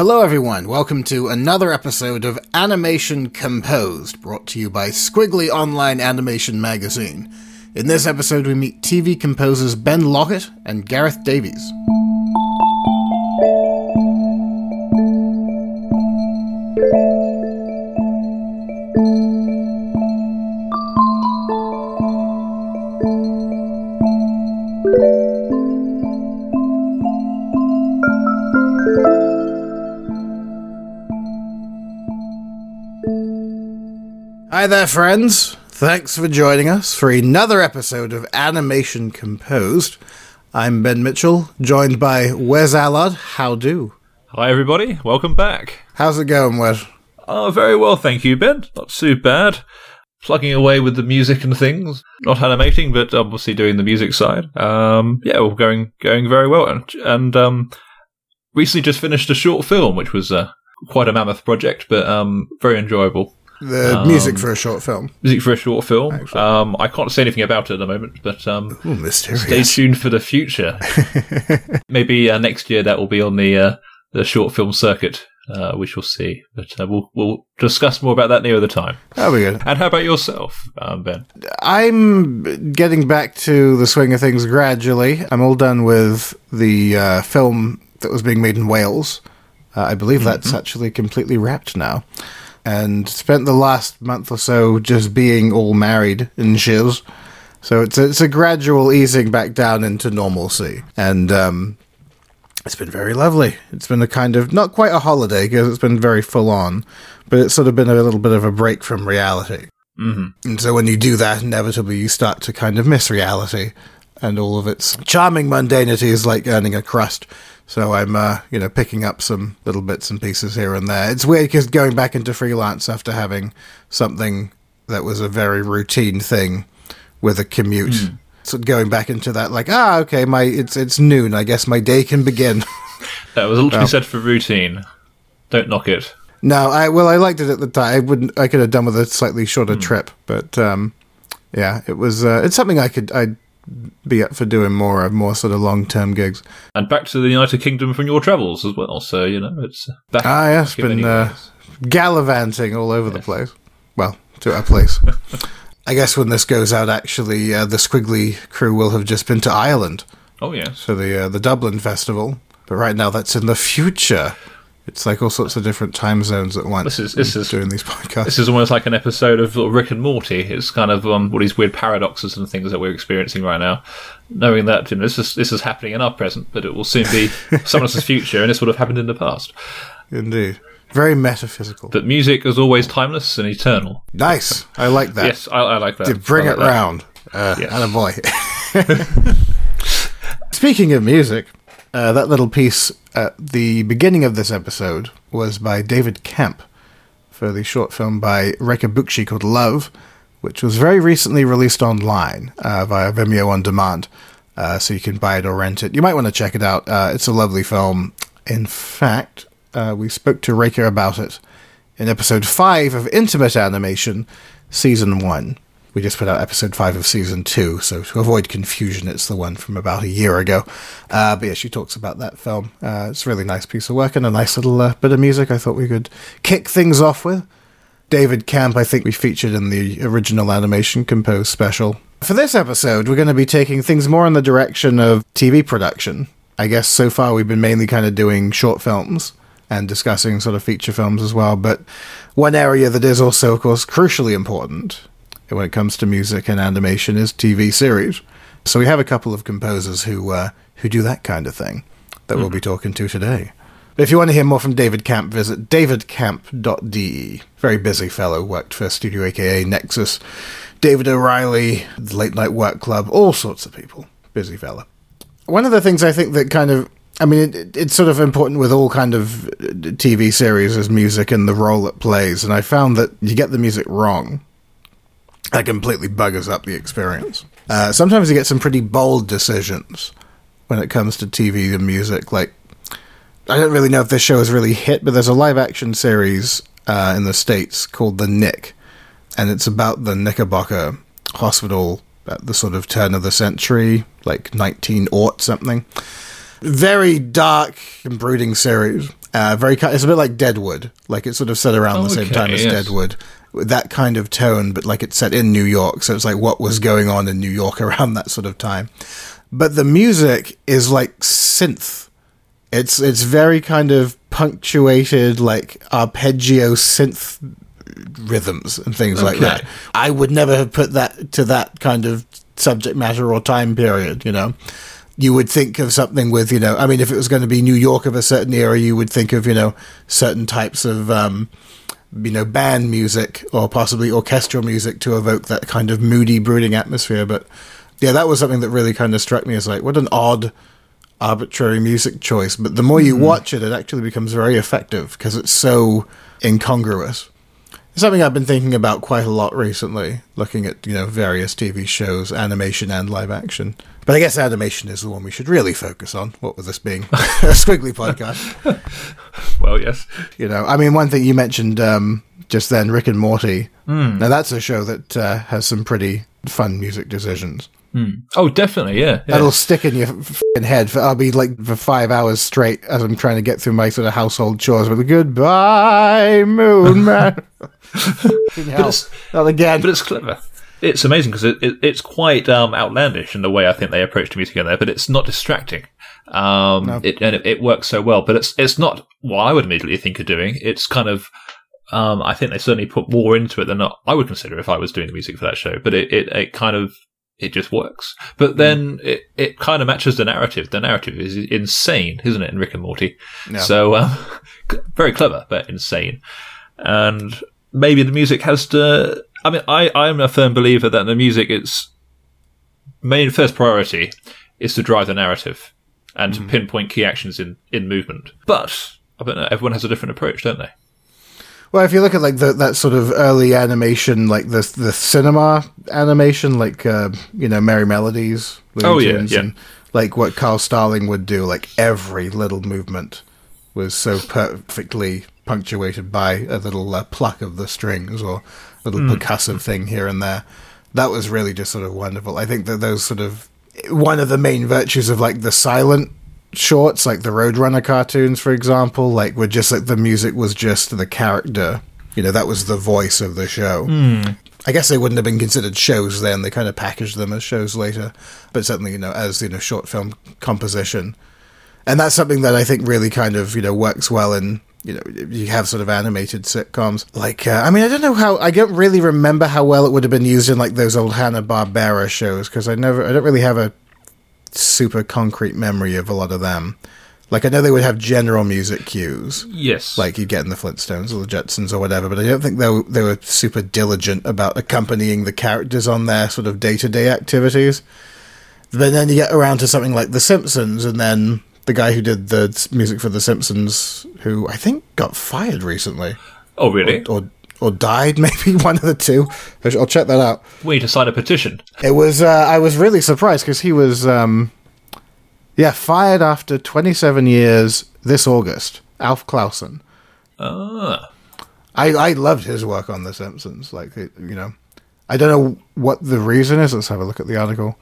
Hello, everyone. Welcome to another episode of Animation Composed, brought to you by Skwigly Online Animation Magazine. In this episode, we meet TV composers Ben Lockett and Gareth Davies. Hi there, friends. Thanks for joining us for another episode of Animation Composed. I'm Ben Mitchell, joined by Wes Allard. How do? Hi, everybody. Welcome back. How's it going, Wes? Oh, very well, thank you, Ben. Not too bad. Plugging away with the music and things. Not animating, but obviously doing the music side. Um, yeah, well, going going very well. And, and um, recently just finished a short film, which was uh, quite a mammoth project, but um, very enjoyable. The Um, music for a short film. Music for a short film. Um, I can't say anything about it at the moment, but um, Ooh, stay tuned for the future. Maybe uh, next year that will be on the uh, the short film circuit. Uh, we shall see, but uh, we'll we'll discuss more about that nearer the time. That'll be good. And how about yourself, um, Ben? I'm getting back to the swing of things gradually. I'm all done with the uh, film that was being made in Wales. Uh, I believe that's actually completely wrapped now. And spent the last month or so just being all married and shiz. So it's a, it's a gradual easing back down into normalcy. And um, it's been very lovely. It's been a kind of, not quite a holiday because it's been very full on, but it's sort of been a little bit of a break from reality. hmm And so when you do that, inevitably you start to kind of miss reality and all of its charming mundanity is like earning a crust. So I'm, uh, you know, picking up some little bits and pieces here and there. It's weird because going back into freelance after having something that was a very routine thing with a commute. So going back into that, like, ah, okay, my it's it's noon. I guess my day can begin. That was a lot to be said for routine. Don't knock it. No, I well, I liked it at the time. I wouldn't. I could have done with a slightly shorter trip, but um, yeah, it was. Uh, it's something I could. I'd be up for doing more of, more sort of long term gigs. And back to the United Kingdom from your travels as well. So you know it's back. Ah, yes, been uh, gallivanting all over the place. Well, to our place. I guess when this goes out, actually, uh, the Skwigly crew will have just been to Ireland Oh yes. for the uh, the Dublin festival. But right now, that's in the future. It's like all sorts of different time zones at once. This is- this is- doing these podcasts. This is almost like an episode of Rick and Morty. It's kind of um, all these weird paradoxes and things that we're experiencing right now. Knowing that you know, this is this is happening in our present, but it will soon be someone else's future, and this would have happened in the past. Indeed. Very metaphysical. But music is always timeless and eternal. Nice. I like that. Yes, I, I like that. To bring I it that. round. Uh, Yes. And a boy. Speaking of music, uh, that little piece at the beginning of this episode was by David Kamp for the short film by Reka Bucsi called Love, which was very recently released online uh, via Vimeo on demand. Uh, so you can buy it or rent it. You might want to check it out. Uh, it's a lovely film. In fact, uh, we spoke to Reka about it in episode 5 of Intimate Animation, season 1. We just put out episode 5 of season 2, so to avoid confusion, it's the one from about a year ago. Uh, but yeah, she talks about that film. Uh, it's a really nice piece of work and a nice little uh, bit of music I thought we could kick things off with. David Kamp, I think we featured in the original animation composed special. For this episode, we're going to be taking things more in the direction of TV production. I guess so far we've been mainly kind of doing short films and discussing sort of feature films as well. But one area that is also, of course, crucially important when it comes to music and animation is TV series. So we have a couple of composers who uh, who do that kind of thing that we'll be talking to today. But if you want to hear more from David Kamp, visit davidkamp.de. Very busy fellow, worked for Studio AKA Nexus, David O'Reilly, the Late Night Work Club, all sorts of people. Busy fella. One of the things I think that kind of I mean, it, it's sort of important with all kind of uh, TV series is music and the role it plays. And I found that you get the music wrong, that completely buggers up the experience. Uh, sometimes you get some pretty bold decisions when it comes to TV and music. Like, I don't really know if this show has really hit, but there's a live action series uh, in the States called The Knick, and it's about the Knickerbocker Hospital at the sort of turn of the century, like 19 aught something. Very dark and brooding series. Uh, very, it's a bit like Deadwood. Like it's sort of set around the same Okay, time as yes. Deadwood. That kind of tone, but like it's set in New York. So it's like what was going on in New York around that sort of time. But the music is like synth. It's it's very kind of punctuated, like arpeggio synth rhythms and things like that. I would never have put that to that kind of subject matter or time period, you know. You would think of something with, you know, I mean, if it was going to be New York of a certain era, you would think of, you know, certain types of, um, you know, band music or possibly orchestral music to evoke that kind of moody, brooding atmosphere. But yeah, that was something that really kind of struck me as like, what an odd, arbitrary music choice. But the more you mm. watch it, it actually becomes very effective because it's so incongruous. Something I've been thinking about quite a lot recently, looking at, you know, various TV shows, animation and live action. But I guess animation is the one we should really focus on, what with this being a Skwigly podcast. Well, yes. You know, I mean, one thing you mentioned um, just then, Rick and Morty. Now, that's a show that uh, has some pretty fun music decisions. Oh, definitely. Yeah. yeah. That'll stick in your fing head for I'll be like for five hours straight as I'm trying to get through my sort of household chores with a goodbye moon man. Hell. it's- Not again. but it's clever. It's amazing because it, it, it's quite um, outlandish in the way I think they approach the music in there, but it's not distracting. Um, it, and it, it works so well, but it's it's not what I would immediately think of doing. It's kind of, um, I think they certainly put more into it than I would consider if I was doing the music for that show. But it, it, it kind of it just works. But then it, it kind of matches the narrative. The narrative is insane, isn't it, in Rick and Morty? Yeah. So um, very clever, but insane. And maybe the music has to. I mean, I I'm a firm believer that the music its main first priority is to drive the narrative and to pinpoint key actions in in movement. But I don't know. Everyone has a different approach, don't they? Well, if you look at like the, that sort of early animation, like the the cinema animation, like uh, you know Merrie Melodies, Looney Oh, yeah, Tunes, yeah. and like what Carl Stalling would do, like every little movement was so perfectly punctuated by a little uh, pluck of the strings or a little percussive thing here and there. That was really just sort of wonderful. I think that those sort of one of the main virtues of like the silent shorts, like the Roadrunner cartoons, for example, like were just like the music was just the character. You know, that was the voice of the show. I guess they wouldn't have been considered shows then. They kind of packaged them as shows later, but certainly, you know, as you know, short film composition. And that's something that I think really kind of you know works well in you know you have sort of animated sitcoms. Like uh, I mean, I don't know how I don't really remember how well it would have been used in like those old Hanna Barbera shows because I never I don't really have a super concrete memory of a lot of them. Like I know they would have general music cues, Yes. like you get in the Flintstones or the Jetsons or whatever, but I don't think they were, they were super diligent about accompanying the characters on their sort of day to day activities. But then you get around to something like The Simpsons, and then the guy who did the music for The Simpsons, who I think got fired recently, oh, really? or or died, maybe one of the two. I'll check that out. We to sign a petition. It was uh, I was really surprised because he was um, yeah fired after 27 years this August. Alf Clausen. Ah. I I loved his work on The Simpsons. Like you know, I don't know what the reason is. Let's have a look at the article.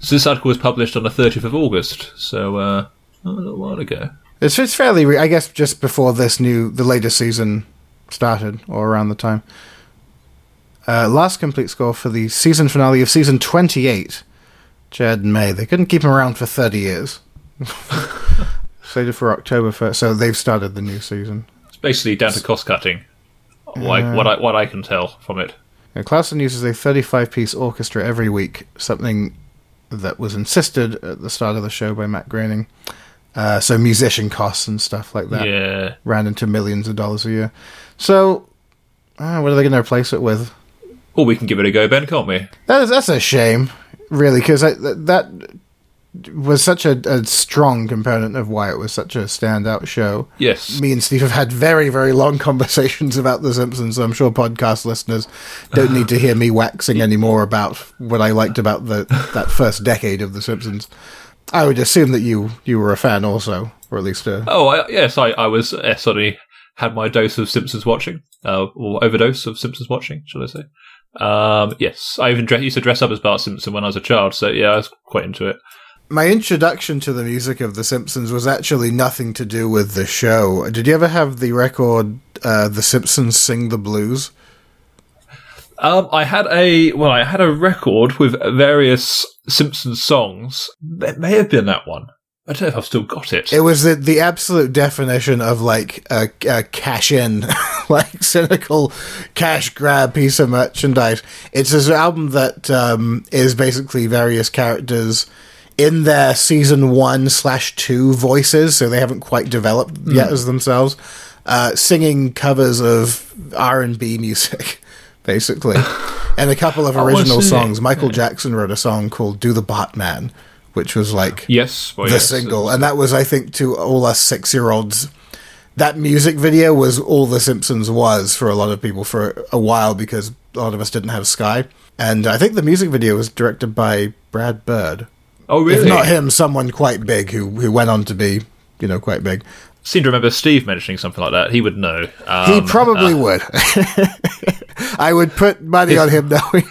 So this article was published on the 30th of August, so uh, a little while ago. It's it's fairly re- I guess just before this new the latest season started or around the time. Uh, last complete score for the season finale of season 28. Chad and May. They couldn't keep him around for 30 years. Slated for October 1st. So they've started the new season. It's basically down to cost cutting. Like what I what I can tell from it. Now, Clausen uses a 35 piece orchestra every week, something that was insisted at the start of the show by Matt Groening. Uh, so musician costs and stuff like that Yeah. ran into millions of dollars a year. So, uh, what are they going to replace it with? Well, we can give it a go, Ben, can't we? That is, that's a shame, really, because that, that was such a, a strong component of why it was such a standout show. Yes. Me and Steve have had very, very long conversations about The Simpsons, so I'm sure podcast listeners don't need to hear me waxing anymore about what I liked about the that first decade of The Simpsons. I would assume that you you were a fan also, or at least a. Oh, I, yes, I, I was uh, suddenly had my dose of Simpsons watching, uh, or overdose of Simpsons watching, shall I say? Um, yes, I even used to dress up as Bart Simpson when I was a child, so yeah, I was quite into it. my introduction to the music of The Simpsons was actually nothing to do with the show. Did you ever have the record uh, The Simpsons Sing the Blues? Um, I had a well, I had a record with various Simpsons songs. It may have been that one. I don't know if I've still got it. It was the, the absolute definition of like a, a cash in, like cynical cash grab piece of merchandise. It's this album that um, is basically various characters in their season one slash two voices, so they haven't quite developed yet as themselves, uh, singing covers of R and B music, basically, and a couple of original songs. Michael Jackson wrote a song called "Do the Bartman," which was like yes, well, the yes. single, and that was, I think, to all us six-year-olds. That music video was all The Simpsons was for a lot of people for a while because a lot of us didn't have Sky. And I think the music video was directed by Brad Bird. Oh, really? If not him, someone quite big who who went on to be, you know, quite big. seem to remember Steve mentioning something like that. He would know. Um, He probably would. I would put money on him knowing.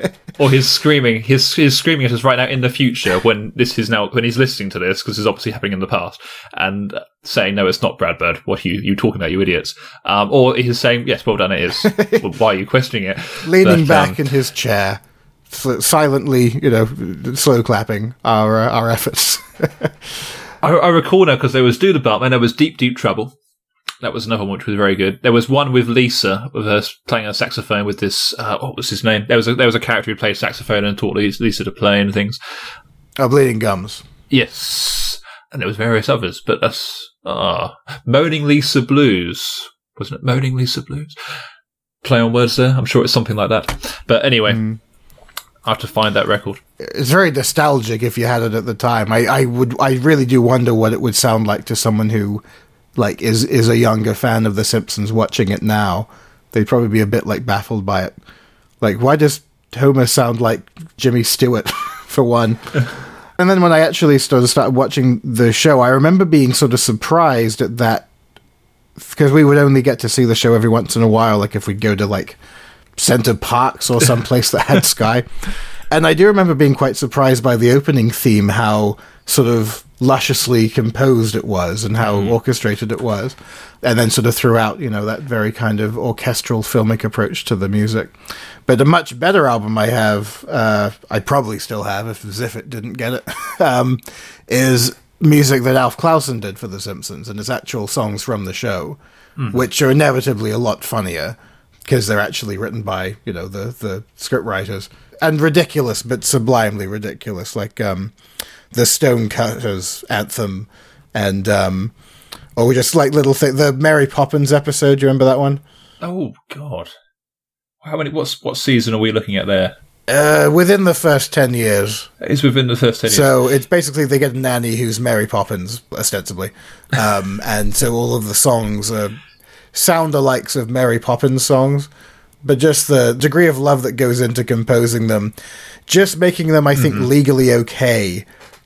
or he's screaming, his his screaming at us right now in the future when this is now when he's listening to this because it's obviously happening in the past and saying no, it's not Brad Bird. What are you you talking about, you idiots? Um, or he's saying yes, well done, it is. well, why are you questioning it? leaning But, back um, in his chair, silently, you know, slow clapping our uh, our efforts. I, I recall now because there was Do the Bartman, there was Deep Deep Trouble. That was another one which was very good. There was one with Lisa, with her playing a saxophone with this. Uh, what was his name? There was a, there was a character who played saxophone and taught Lisa Lisa to play and things. oh, bleeding gums. Yes, and there was various others, but that's ah, Moaning Lisa Blues, wasn't it? Moaning Lisa Blues. Play on words there. I'm sure it's something like that. But anyway, I have to find that record. It's very nostalgic if you had it at the time. I, I would I really do wonder what it would sound like to someone who like is is a younger fan of The Simpsons watching it now. They'd probably be a bit like baffled by it. Like, why does Homer sound like Jimmy Stewart for one? and then when I actually started started watching the show, I remember being sort of surprised at that because we would only get to see the show every once in a while, like if we'd go to like Center Parcs or some place that had Sky. And I do remember being quite surprised by the opening theme, how sort of lusciously composed it was and how orchestrated it was. And then sort of throughout, you know, that very kind of orchestral filmic approach to the music. But a much better album I have, uh, I probably still have if Ziffit didn't get it, um, is music that Alf Clausen did for The Simpsons and it's actual songs from the show, which are inevitably a lot funnier because they're actually written by you know the the script writers and ridiculous but sublimely ridiculous like um the stonecutters anthem and um or just like little thing the mary poppins episode do you remember that one Oh God, how many? What's what season are we looking at there? uh within the first 10 years It's within the first ten years. so it's basically they get a nanny who's mary poppins ostensibly um and so all of the songs are sound alikes of mary poppins songs but just the degree of love that goes into composing them, just making them, I think, legally okay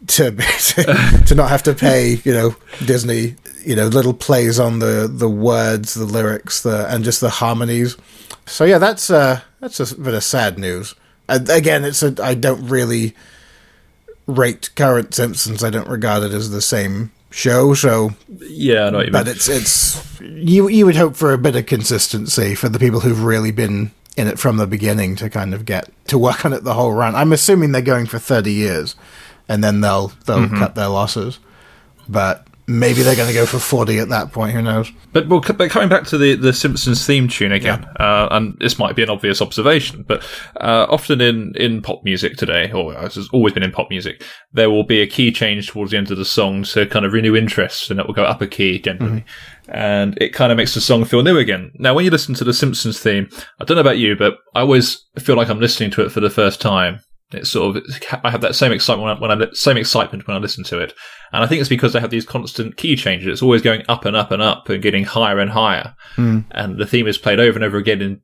to, to not have to pay, you know, Disney, you know, little plays on the the words, the lyrics, the and just the harmonies. So yeah, that's uh that's a bit of sad news. And again, it's a I don't really rate current Simpsons. I don't regard it as the same show. So yeah, I know what you mean. but it's it's you you would hope for a bit of consistency for the people who've really been in it from the beginning to kind of get to work on it the whole run. I'm assuming they're going for 30 years and then they'll they'll cut their losses. But maybe they're going to go for 40 at that point, who knows. But well, but coming back to the, the Simpsons theme tune again, uh, and this might be an obvious observation, but uh, often in, in pop music today, or as has always been in pop music, there will be a key change towards the end of the song to kind of renew interest, and it will go up a key generally, and it kind of makes the song feel new again. Now, when you listen to the Simpsons theme, I don't know about you, but I always feel like I'm listening to it for the first time. It's sort of I have that same excitement when I, when I same excitement when I listen to it, and I think it's because they have these constant key changes. It's always going up and up and up and getting higher and higher, hmm. and the theme is played over and over again in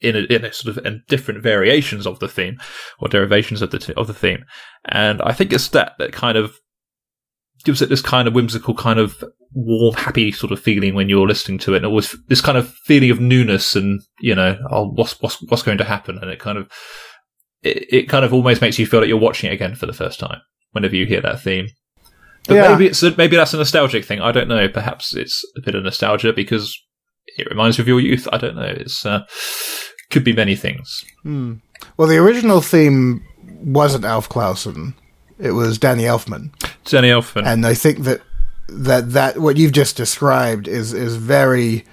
in a, in a sort of in different variations of the theme or derivations of the t- of the theme. And I think it's that that kind of gives it this kind of whimsical, kind of warm, happy sort of feeling when you're listening to it, and always this kind of feeling of newness and you know, oh, what's what's what's going to happen, and it kind of it, it kind of almost makes you feel like you're watching it again for the first time. whenever you hear that theme. But Yeah. maybe it's maybe that's a nostalgic thing. I don't know. Perhaps it's a bit of nostalgia because it reminds you of your youth. I don't know. It's uh, could be many things. Well, the original theme wasn't Alf Clausen; it was Danny Elfman, Danny Elfman. and I think that that that what you've just described is is very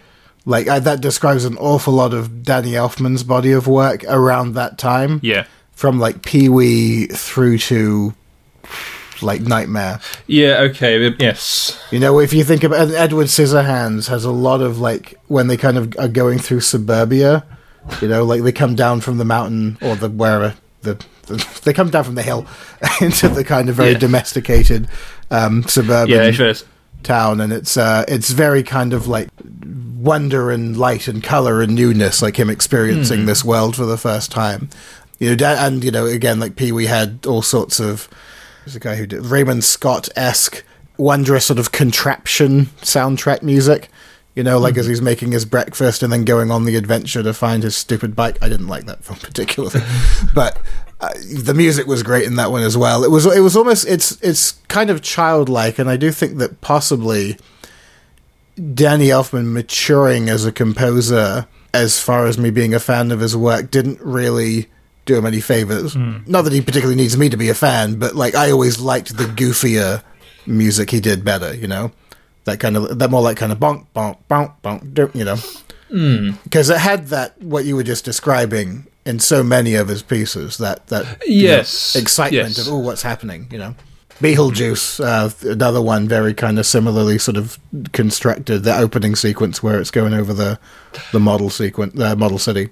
like uh, that describes an awful lot of Danny Elfman's body of work around that time, yeah. From like Pee Wee through to like Nightmare. Yeah. Okay. Yes. You know, if you think about Edward Scissorhands has a lot of like when they kind of are going through suburbia, you know, like they come down from the mountain or the wherever the, the they come down from the hill into the kind of very Yeah. domesticated um, suburban Yeah. town, and it's uh, it's very kind of like wonder and light and color and newness, like him experiencing this world for the first time. You know, and you know, again, like Pee Wee had all sorts of. There's a guy who did Raymond Scott esque, wondrous sort of contraption soundtrack music. You know, like as he's making his breakfast and then going on the adventure to find his stupid bike. I didn't like that film particularly, but uh, the music was great in that one as well. It was it was almost it's it's kind of childlike, and I do think that possibly Danny Elfman maturing as a composer, as far as me being a fan of his work, didn't really do him any favors. Not that he particularly needs me to be a fan, but like I always liked the goofier music he did better. You know, that kind of that more like kind of bonk bonk bonk bonk. You know, because it had that what you were just describing in so many of his pieces. That that you know, Yes, excitement yes. of oh what's happening. You know. Beetlejuice, uh, another one very kind of similarly sort of constructed. The opening sequence where it's going over the the model sequence, the model city.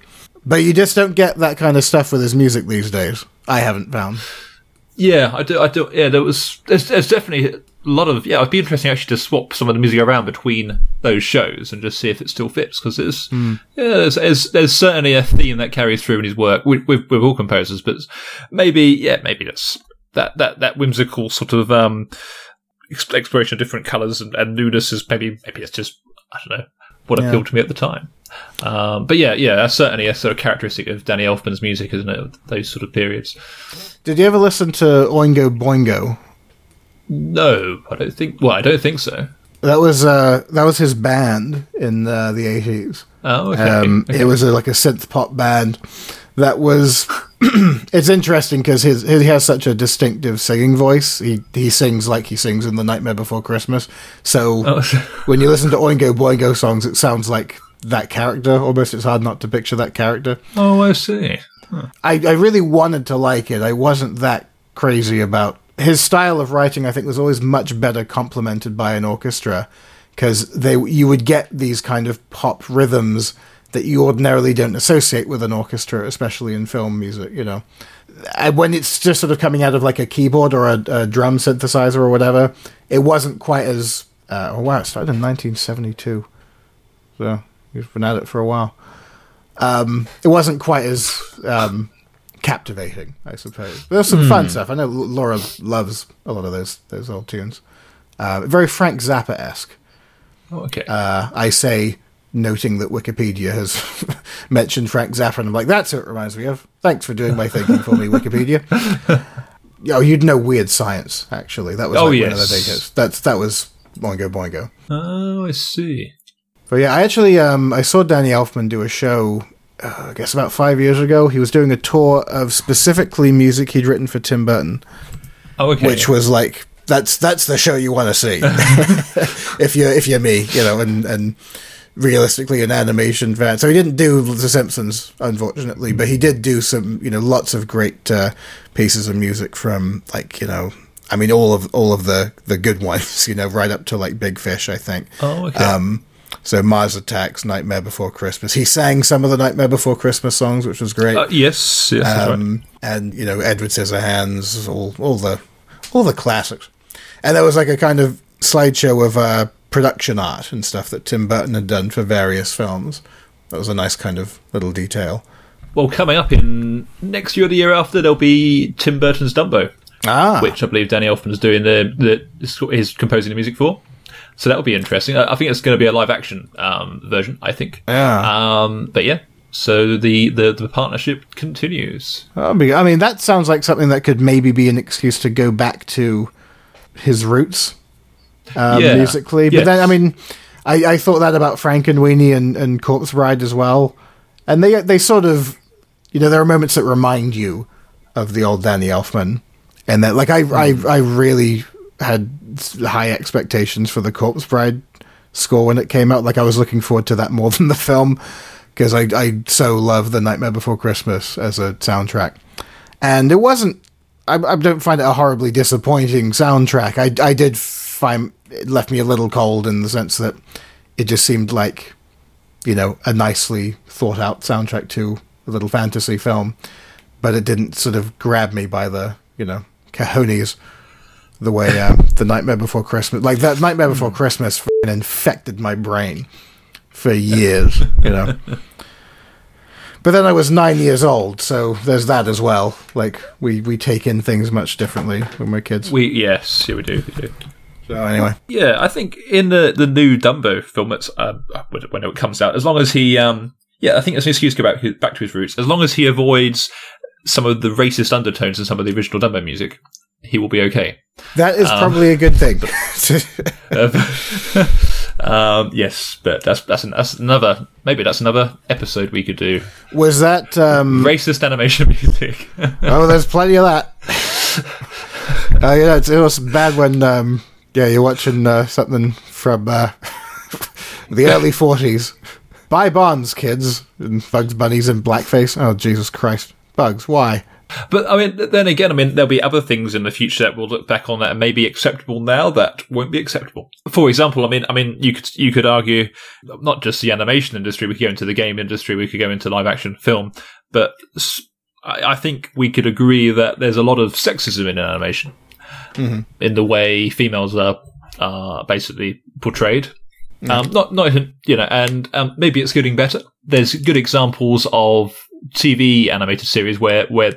But you just don't get that kind of stuff with his music these days. I haven't found. Yeah, I do. I do. Yeah, there was. There's, there's definitely a lot of. Yeah, it'd be interesting actually to swap some of the music around between those shows and just see if it still fits because there's. Yeah, there's, there's there's certainly a theme that carries through in his work with with, with all composers, but maybe yeah, maybe that's that that that whimsical sort of um exploration of different colours and, and newness is maybe maybe it's just I don't know what Yeah. appealed to me at the time. Um, but yeah, yeah, that's certainly a sort of characteristic of Danny Elfman's music, isn't it? Those sort of periods. Did you ever listen to Oingo Boingo? No, I don't think. Well, I don't think so. That was uh, that was his band in uh, the eighties. Oh, okay. Um, okay. It was a, like a synth pop band that was. it's interesting because his he has such a distinctive singing voice. He he sings like he sings in The Nightmare Before Christmas. So Oh, when you listen to Oingo Boingo songs, it sounds like that character. Almost, it's hard not to picture that character. oh, I see. I, I really wanted to like it. I wasn't that crazy about his style of writing. I think was always much better complemented by an orchestra because they you would get these kind of pop rhythms that you ordinarily don't associate with an orchestra, especially in film music. You know, and when it's just sort of coming out of like a keyboard or a, a drum synthesizer or whatever, it wasn't quite as. Uh, oh wow! It started in 1972, so you've been at it for a while um, it wasn't quite as um, captivating, I suppose. There's some fun stuff. I know Laura loves a lot of those those old tunes. Uh, very Frank Zappa esque. Oh, okay. Uh, I say, noting that Wikipedia has mentioned Frank Zappa, and I'm like, that's who it reminds me of. Thanks for doing my thinking for me, Wikipedia. Oh, you'd know Weird Science, actually. That was Oh, like one of the yes. datas. That's that was Boingo Boingo. oh, I see. But yeah, I actually um, I saw Danny Elfman do a show. Uh, I guess about five years ago, he was doing a tour of specifically music he'd written for Tim Burton, Oh, okay. which was like that's that's the show you want to see if you're if you're me, you know, and and realistically an animation fan. So he didn't do The Simpsons, unfortunately, but he did do some, you know, lots of great uh, pieces of music from like you know. I mean, all of all of the the good ones, you know, right up to like Big Fish, I think. Oh, okay. Um, so Mars Attacks, Nightmare Before Christmas. He sang some of the Nightmare Before Christmas songs, which was great. Uh, yes, yes, that's right. um, and you know Edward Scissorhands, all all the all the classics. And there was like a kind of slideshow of uh, production art and stuff that Tim Burton had done for various films. That was a nice kind of little detail. Well, coming up in next year or the year after, there'll be Tim Burton's Dumbo, Ah, which I believe Danny Elfman's doing the, the is composing the music for. So that'll be interesting. I I think it's going to be a live action um, version. I think. yeah. Um, but yeah, So the, the, the partnership continues. I mean, that sounds like something that could maybe be an excuse to go back to his roots um, yeah. musically. But yes. then, I mean, I, I thought that about Frankenweenie and, Weenie and Corpse Bride as well. And they they sort of, you know, there are moments that remind you of the old Danny Elfman. And that, like, I, mm. I, I really had high expectations for the Corpse Bride score when it came out. Like, I was looking forward to that more than the film because I, I so love The Nightmare Before Christmas as a soundtrack. And it wasn't, I, I don't find it a horribly disappointing soundtrack. I, I did it left me a little cold in the sense that it just seemed like, you know, a nicely thought out soundtrack to a little fantasy film, but it didn't sort of grab me by the, you know, cojones the way uh, the Nightmare Before Christmas, like that Nightmare Before Christmas, infected my brain for years, you know. But then I was nine years old, so there's that as well. Like we we take in things much differently when we're kids. We yes, yeah, we do. We do. So anyway, yeah, I think in the the new Dumbo film, it's uh, when it comes out, as long as he, um, yeah, I think it's an excuse to go back back to his roots. As long as he avoids some of the racist undertones in some of the original Dumbo music, he will be okay. That is um, probably a good thing. um, yes, but that's that's, an, that's, another maybe that's another episode we could do. Was that um, racist animation music? oh, there's plenty of that. uh, yeah, it's, it was bad when um, yeah you're watching uh, something from uh, the early '40s. Buy bonds, kids, and Bugs Bunnies in blackface. Oh Jesus Christ, Bugs, why? But I mean, then again, I mean, there'll be other things in the future that we'll look back on that may be acceptable now that won't be acceptable. For example, I mean, I mean, you could you could argue not just the animation industry, we could go into the game industry, we could go into live action film, but I think we could agree that there's a lot of sexism in animation, mm-hmm. in the way females are uh, basically portrayed. Mm-hmm. Um, not not you know, and um, maybe it's getting better. There's good examples of TV animated series where where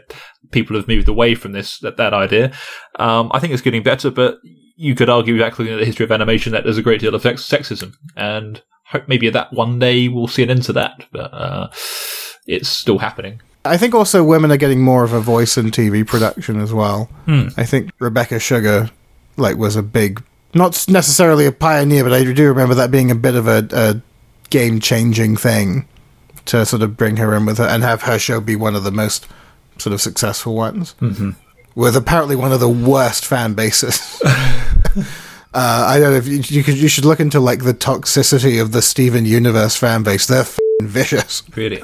people have moved away from this that, that idea. Um, I think it's getting better, but you could argue exactly in the history of animation that there's a great deal of sex- sexism, and hope maybe that one day we'll see an end to that. But uh, it's still happening. I think also women are getting more of a voice in TV production as well. Hmm. I think Rebecca Sugar, like, was a big, not necessarily a pioneer, but I do remember that being a bit of a, a game changing thing to sort of bring her in with her and have her show be one of the most sort of successful ones. Mm-hmm. With apparently one of the worst fan bases. uh, I don't know if you, you, could. You should look into like the toxicity of the Steven Universe fan base. They're vicious. Really.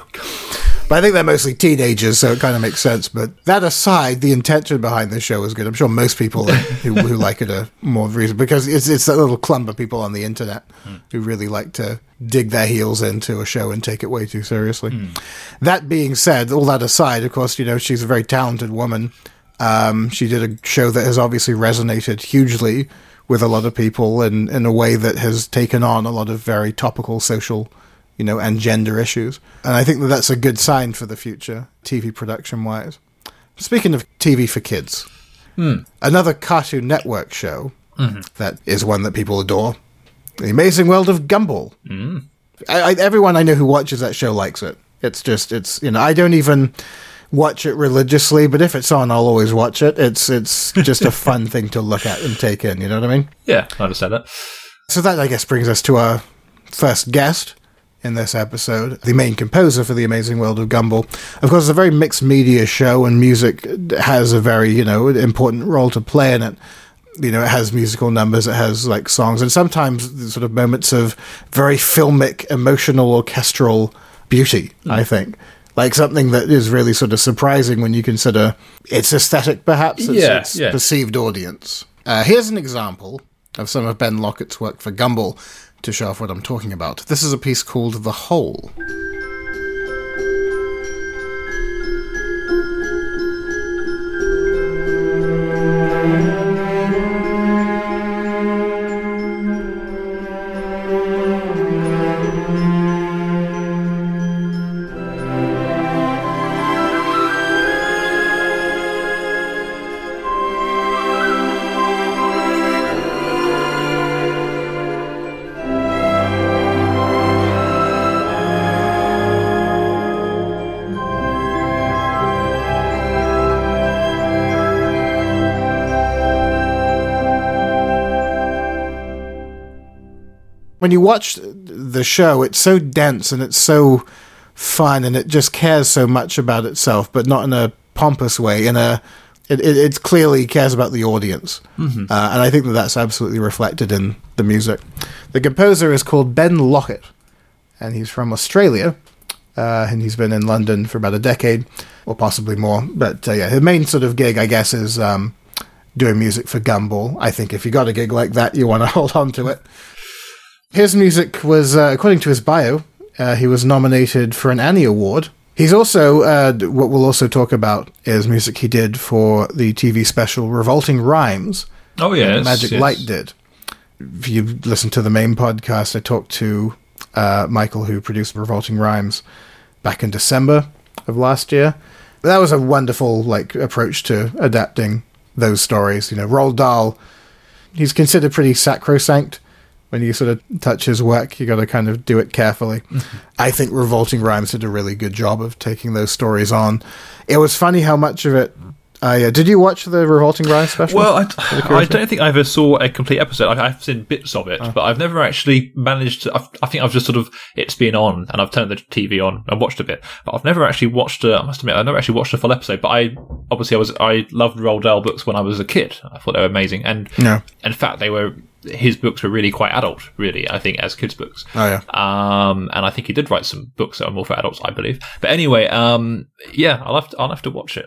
But I think they're mostly teenagers, so it kind of makes sense. But that aside, the intention behind the show is good. I'm sure most people who, who like it are more reason because it's it's that little clump of people on the internet mm. who really like to dig their heels into a show and take it way too seriously. Mm. That being said, all that aside, of course, you know she's a very talented woman. Um, she did a show that has obviously resonated hugely with a lot of people and in a way that has taken on a lot of very topical social you know, and gender issues. And I think that that's a good sign for the future, TV production wise. Speaking of TV for kids, mm. another Cartoon Network show mm-hmm. that is one that people adore The Amazing World of Gumball. Mm. I, I, everyone I know who watches that show likes it. It's just, it's, you know, I don't even watch it religiously, but if it's on, I'll always watch it. It's, it's just a fun thing to look at and take in, you know what I mean? Yeah, I understand that. So that, I guess, brings us to our first guest in this episode, the main composer for The Amazing World of Gumball. Of course, it's a very mixed media show, and music has a very, you know, important role to play in it. You know, it has musical numbers, it has like songs, and sometimes sort of moments of very filmic, emotional, orchestral beauty, mm. I think. Like something that is really sort of surprising when you consider its aesthetic, perhaps, its, yeah, its yeah. perceived audience. Uh, here's an example of some of Ben Lockett's work for Gumball to show off what I'm talking about. This is a piece called The Hole. When you watch the show, it's so dense and it's so fun and it just cares so much about itself, but not in a pompous way. In a, it, it, it clearly cares about the audience, mm-hmm. uh, and I think that that's absolutely reflected in the music. The composer is called Ben Lockett, and he's from Australia, uh, and he's been in London for about a decade or possibly more. But uh, yeah, his main sort of gig, I guess, is um, doing music for Gumball. I think if you got a gig like that, you want to hold on to it. His music was, uh, according to his bio, uh, he was nominated for an Annie Award. He's also, uh, what we'll also talk about is music he did for the TV special Revolting Rhymes. Oh, yeah. Magic yes. Light did. If you listen to the main podcast, I talked to uh, Michael, who produced Revolting Rhymes back in December of last year. That was a wonderful like approach to adapting those stories. You know, Roald Dahl, he's considered pretty sacrosanct when you sort of touch his work, you got to kind of do it carefully. Mm-hmm. I think Revolting Rhymes did a really good job of taking those stories on. It was funny how much of it. Uh, yeah. Did you watch the Revolting Rhymes special? Well, I, I don't think I ever saw a complete episode. I, have seen bits of it, oh. but I've never actually managed to. I've, i think I've just sort of it's been on, and I've turned the TV on and watched a bit, but I've never actually watched. A, I must admit, I've never actually watched a full episode. But I obviously I was I loved Roald Dahl books when I was a kid. I thought they were amazing, and no. in fact they were his books were really quite adult, really, I think, as kids' books. Oh, yeah. Um, and I think he did write some books that are more for adults, I believe. But anyway, um, yeah, I'll have to, I'll have to watch it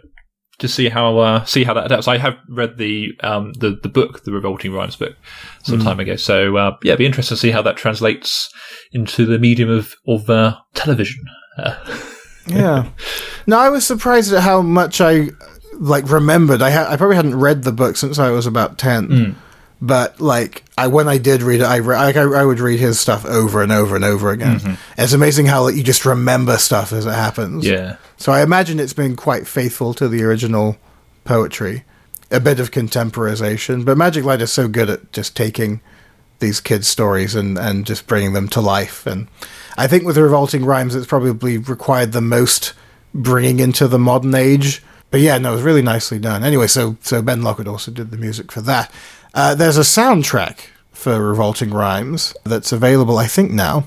to see how, uh, see how that adapts. I have read the, um, the, the book, the Revolting Rhymes book, some mm. time ago. So, uh, yeah, it'd be interesting to see how that translates into the medium of, of, uh, television. yeah. No, I was surprised at how much I, like, remembered. I, ha- I probably hadn't read the book since I was about 10. Mm but like I when I did read it, I re- I, I would read his stuff over and over and over again. Mm-hmm. It's amazing how like, you just remember stuff as it happens. Yeah. So I imagine it's been quite faithful to the original poetry, a bit of contemporization. But Magic Light is so good at just taking these kids' stories and and just bringing them to life. And I think with Revolting Rhymes, it's probably required the most bringing into the modern age. But yeah, no, it was really nicely done. Anyway, so so Ben Lockett also did the music for that. Uh, there's a soundtrack for Revolting Rhymes that's available, I think, now.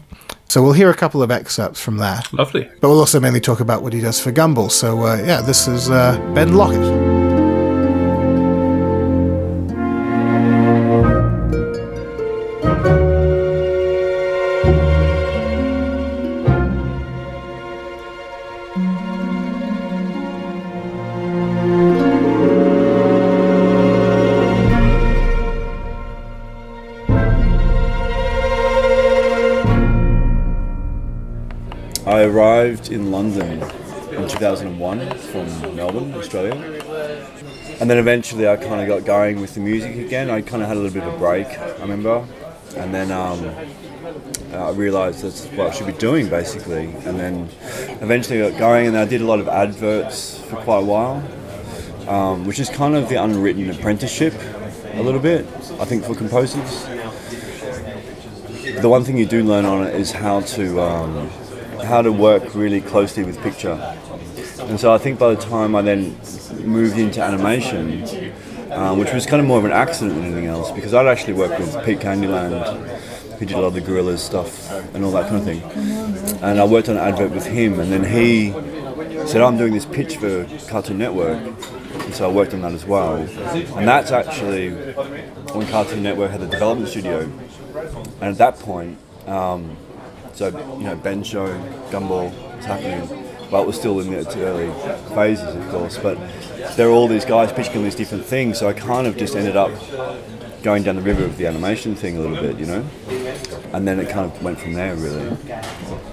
So we'll hear a couple of excerpts from that. Lovely. But we'll also mainly talk about what he does for Gumball. So, uh, yeah, this is uh, Ben Lockett. And then eventually I kind of got going with the music again. I kind of had a little bit of a break, I remember. And then um, I realised that's what I should be doing basically. And then eventually I got going and I did a lot of adverts for quite a while, um, which is kind of the unwritten apprenticeship a little bit, I think, for composers. The one thing you do learn on it is how to um, how to work really closely with picture. And so I think by the time I then moved into animation, um, which was kind of more of an accident than anything else, because I'd actually worked with Pete Candeland, who did a lot of the Gorillaz stuff and all that kind of thing. And I worked on an advert with him, and then he said, I'm doing this pitch for Cartoon Network. And so I worked on that as well. And that's actually when Cartoon Network had the development studio. And at that point, um, so, you know, Ben Show, Gumball was happening. Well, it was still in its early phases, of course, but there are all these guys pitching these different things, so I kind of just ended up going down the river of the animation thing a little bit, you know? And then it kind of went from there, really.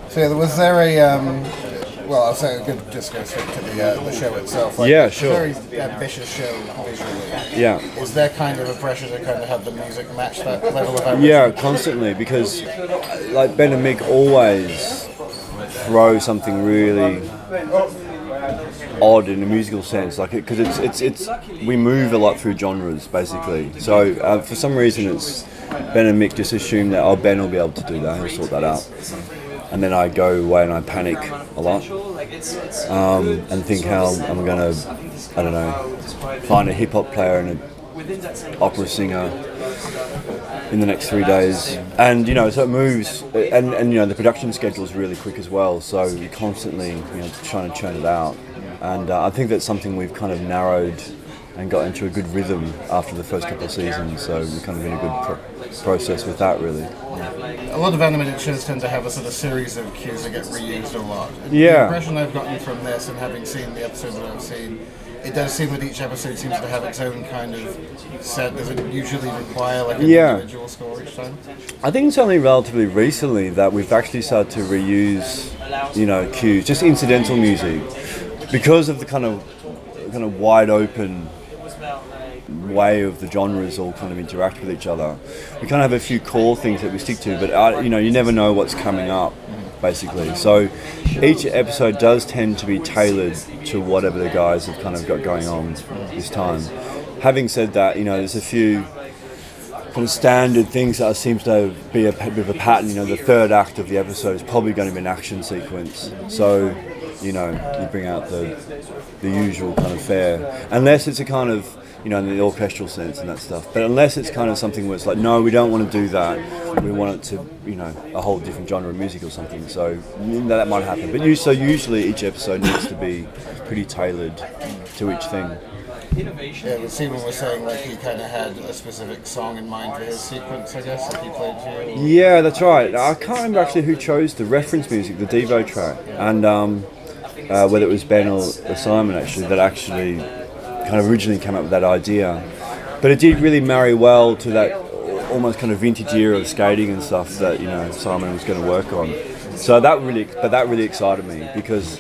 So, was there a, um, well, I'll say we could just go straight to the, uh, the show itself. Like, yeah, sure. very ambitious show visually. Yeah. Is there kind of a pressure to kind of have the music match that level of ambition? Yeah, constantly because like Ben and Mick always throw something really odd in a musical sense, like because it, it's it's it's we move a lot through genres basically. So uh, for some reason, it's Ben and Mick just assume that oh Ben will be able to do that, he'll sort that out and then I go away and I panic a lot um, and think how I'm gonna, I don't know, find a hip hop player and an opera singer in the next three days, and you know, so it moves, and, and you know, the production schedule is really quick as well. So you're constantly you know trying to churn it out, and uh, I think that's something we've kind of narrowed and got into a good rhythm after the first couple of seasons. So we're kind of in a good pro- process with that, really. A lot of animated shows tend to have a sort of series of cues that get reused a lot. Yeah. The impression I've gotten from this, and having seen the episodes that I've seen, it does seem that each episode seems to have its own kind of set. Does it usually require like an Yeah. individual score each time? I think it's only relatively recently that we've actually started to reuse, you know, cues, just incidental music, because of the kind of kind of wide open way of the genres all kind of interact with each other. We kind of have a few core things that we stick to, but uh, you know, you never know what's coming up, basically. So each episode does tend to be tailored to whatever the guys have kind of got going on this time. Having said that, you know, there's a few kind of standard things that seems to be a bit of a pattern. You know, the third act of the episode is probably going to be an action sequence. So, you know, you bring out the the usual kind of fare, unless it's a kind of you know in the orchestral sense and that stuff. But unless it's kind of something where it's like, no, we don't want to do that. We want it to, you know, a whole different genre of music or something. So that might happen. But you, so usually each episode needs to be pretty tailored to each thing. Yeah, but Simon was saying like he kind of had a specific song in mind for his sequence, I guess, that he played for you. Yeah, that's right. I can't remember actually who chose the reference music, the Devo track, and um, uh, whether it was Ben or, or Simon actually that actually kind of originally came up with that idea. But it did really marry well to that almost kind of vintage era of skating and stuff that you know Simon was going to work on. So that really, but that really excited me because.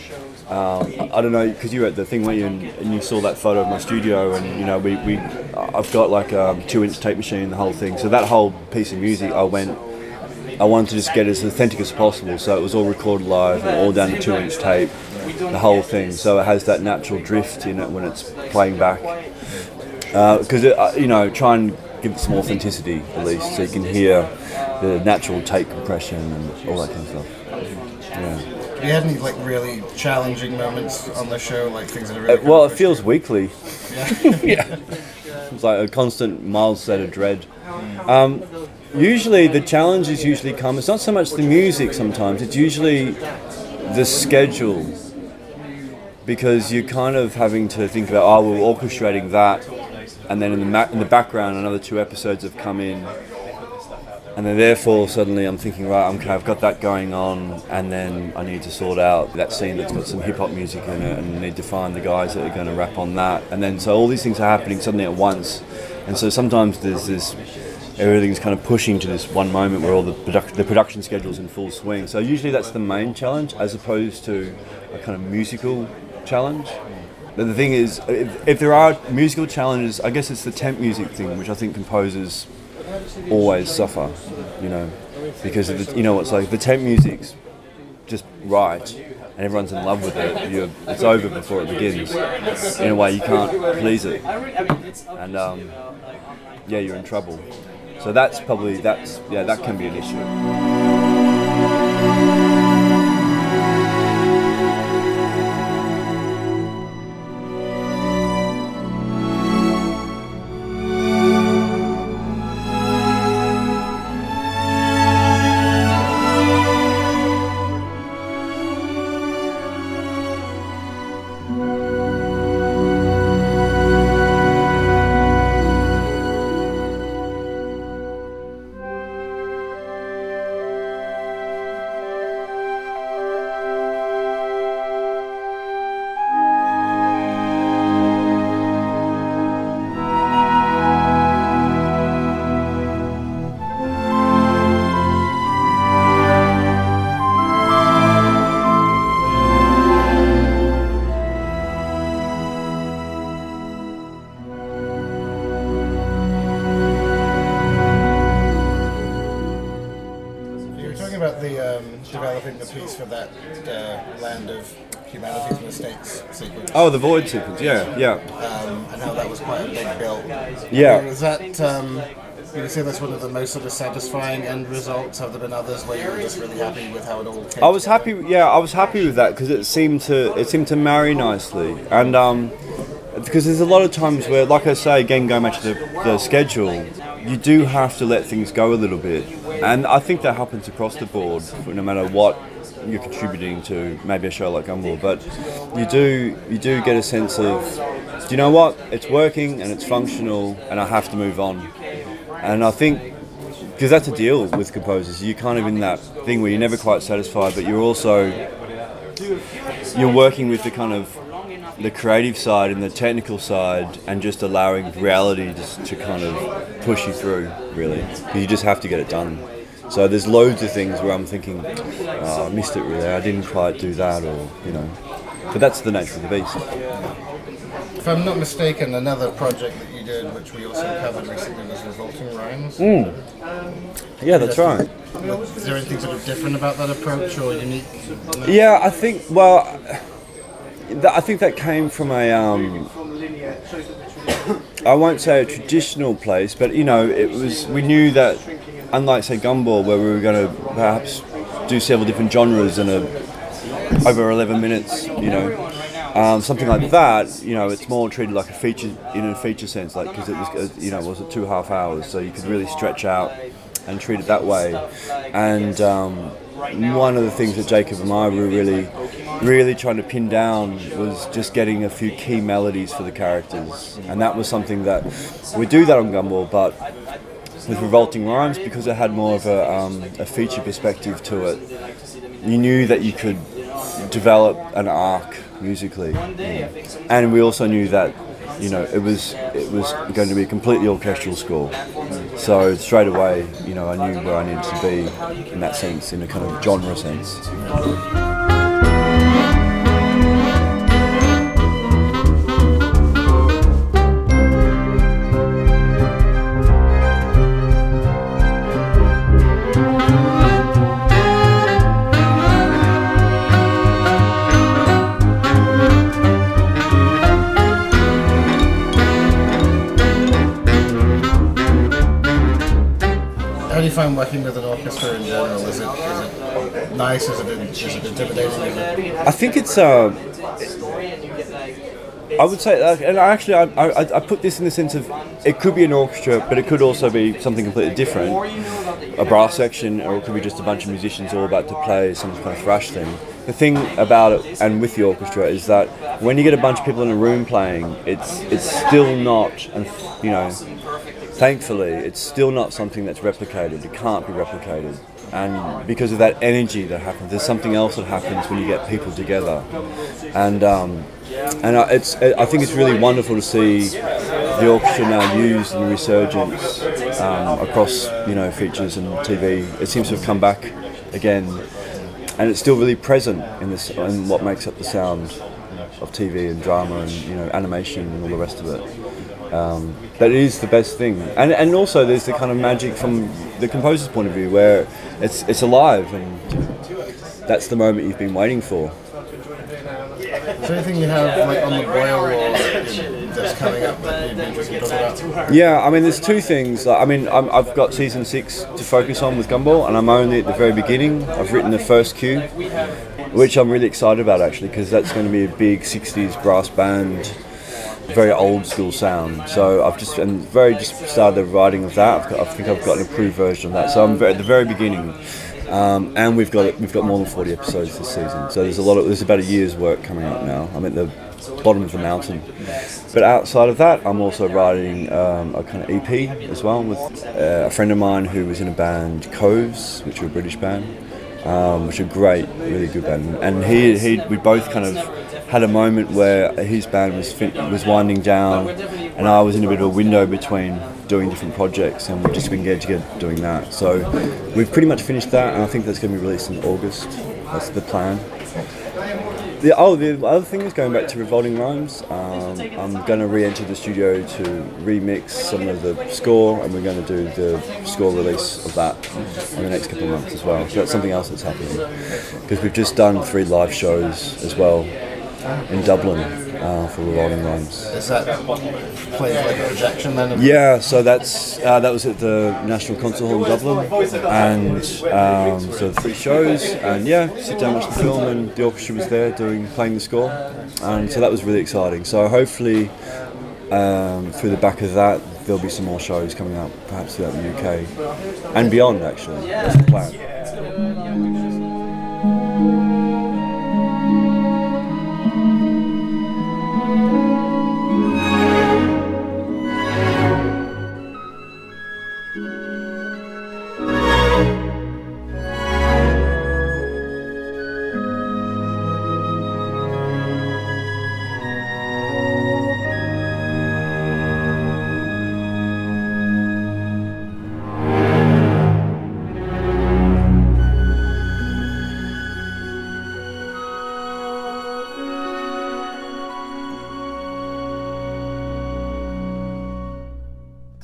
Um, I don't know because you were at the thing, weren't you? And, and you saw that photo of my studio, and you know, we, we I've got like a two-inch tape machine, the whole thing. So that whole piece of music, I went I wanted to just get as authentic as possible, so it was all recorded live and all down to two inch tape, the whole thing. So it has that natural drift in it when it's playing back. Because, uh, you know, try and give it some authenticity at least, so you can hear the natural tape compression and all that kind of stuff. Yeah. Have you had any like really challenging moments on the show, like things that are really Uh, well, it feels weekly. yeah. It's like a constant mild state of dread. Um, usually, the challenges usually come. It's not so much the music. Sometimes it's usually the schedule, because you're kind of having to think about, oh, we're orchestrating that, and then in the ma- in the background, another two episodes have come in. And then therefore suddenly I'm thinking, right, okay, I've got that going on, and then I need to sort out that scene that's got some hip hop music in it, and need to find the guys that are going to rap on that, and then so all these things are happening suddenly at once, and so sometimes there's this, everything's kind of pushing to this one moment where all the production the production schedule's in full swing. So usually that's the main challenge, as opposed to a kind of musical challenge. But the thing is, if, if there are musical challenges, I guess it's the temp music thing, which I think composers always suffer, you know, because the, you know it's like the temp music's just right and everyone's in love with it. You're, it's over before it begins. In a way, you can't please it, and um, yeah, you're in trouble. So that's probably that's yeah that can be an issue. Sequence. Yeah, yeah. um, and how that was quite a big build. Yeah. Was that, um, you say that's one of the most sort of satisfying end results? Have there been others where you were just really happy with how it all came I was together? happy. Yeah, I was happy with that because it seemed to it seemed to marry nicely, and um, because there's a lot of times where, like I say, again going back to the, the schedule, you do have to let things go a little bit, and I think that happens across the board, no matter what you're contributing to maybe a show like Gumball. But you do you do get a sense of, do you know what? It's working and it's functional, and I have to move on. And I think because that's a deal with composers, you're kind of in that thing where you're never quite satisfied, but you're also you're working with the kind of the creative side and the technical side and just allowing reality just to kind of push you through really. You just have to get it done. So there's loads of things where I'm thinking oh, I missed it really. I didn't quite do that or you know. But that's the nature of the beast. If I'm not mistaken another project that you did which we also covered recently was Revolting Rhymes. Mm. yeah that's right. Is there anything sort of different about that approach or unique? Yeah I think well I think that came from a. Um, I won't say a traditional place, but you know, it was. We knew that, unlike say Gumball, where we were going to perhaps do several different genres in a over 11 minutes, you know, um, something like that, you know, it's more treated like a feature in a feature sense, like because it was, you know, was it two half hours, so you could really stretch out and treat it that way. And um, one of the things that Jacob and I were really really trying to pin down was just getting a few key melodies for the characters, and that was something that we do that on Gumball, but with Revolting Rhymes because it had more of a, um, a feature perspective to it. You knew that you could develop an arc musically, and we also knew that you know it was it was going to be a completely orchestral score. So straight away, you know, I knew where I needed to be in that sense, in a kind of genre sense. Find working with an orchestra in general? Is it, is it nice? Is it, intimidating? Is it... I think it's. Uh, I would say, uh, and actually, I, I, I, put this in the sense of it could be an orchestra, but it could also be something completely different, a brass section, or it could be just a bunch of musicians all about to play some kind of thrash thing. The thing about it, and with the orchestra, is that when you get a bunch of people in a room playing, it's it's still not, you know, thankfully, it's still not something that's replicated. It can't be replicated. And because of that energy that happens, there's something else that happens when you get people together. And um, and it's I think it's really wonderful to see the orchestra now used in the resurgence um, across you know features and TV. It seems to have come back again, and it's still really present in this in what makes up the sound of TV and drama and you know animation and all the rest of it. Um, that is the best thing, and and also there's the kind of magic from the composer's point of view where it's it's alive and that's the moment you've been waiting for. Is there anything you have like on the boil or that's coming up that you'd be interested about? Yeah, I mean, there's two things. Like, I mean, i have got season six to focus on with Gumball, and I'm only at the very beginning. I've written the first cue, which I'm really excited about actually, because that's going to be a big '60s brass band very old school sound. So I've just and very just started the writing of that. Got, I think I've got an improved version of that. So I'm very, at the very beginning, um, and we've got we've got more than 40 episodes this season. So there's a lot of there's about a year's work coming up now. I'm at the bottom of the mountain. But outside of that, I'm also writing um, a kind of EP as well with uh, a friend of mine who was in a band Coves, which are a British band, um, which are great, really good band. And he, he we both kind of had a moment where his band was fin- was winding down, and I was in a bit of a window between doing different projects, and we've just been getting together doing that. So we've pretty much finished that, and I think that's going to be released in August. That's the plan. The, oh, the other thing is going back to Revolting Rhymes. Um, I'm going to re-enter the studio to remix some of the score, and we're going to do the score release of that in the next couple of months as well. So that's something else that's happening because we've just done three live shows as well in Dublin uh, for Revolting Rhymes. Is that played like a projection then? Yeah, so that's uh, that was at the National Concert Hall in Dublin, and um, so three shows, and yeah, sit down watch the film, and the orchestra was there doing playing the score, and so that was really exciting. So hopefully. Um, through the back of that, there'll be some more shows coming out, perhaps throughout the UK and beyond. Actually, that's the plan.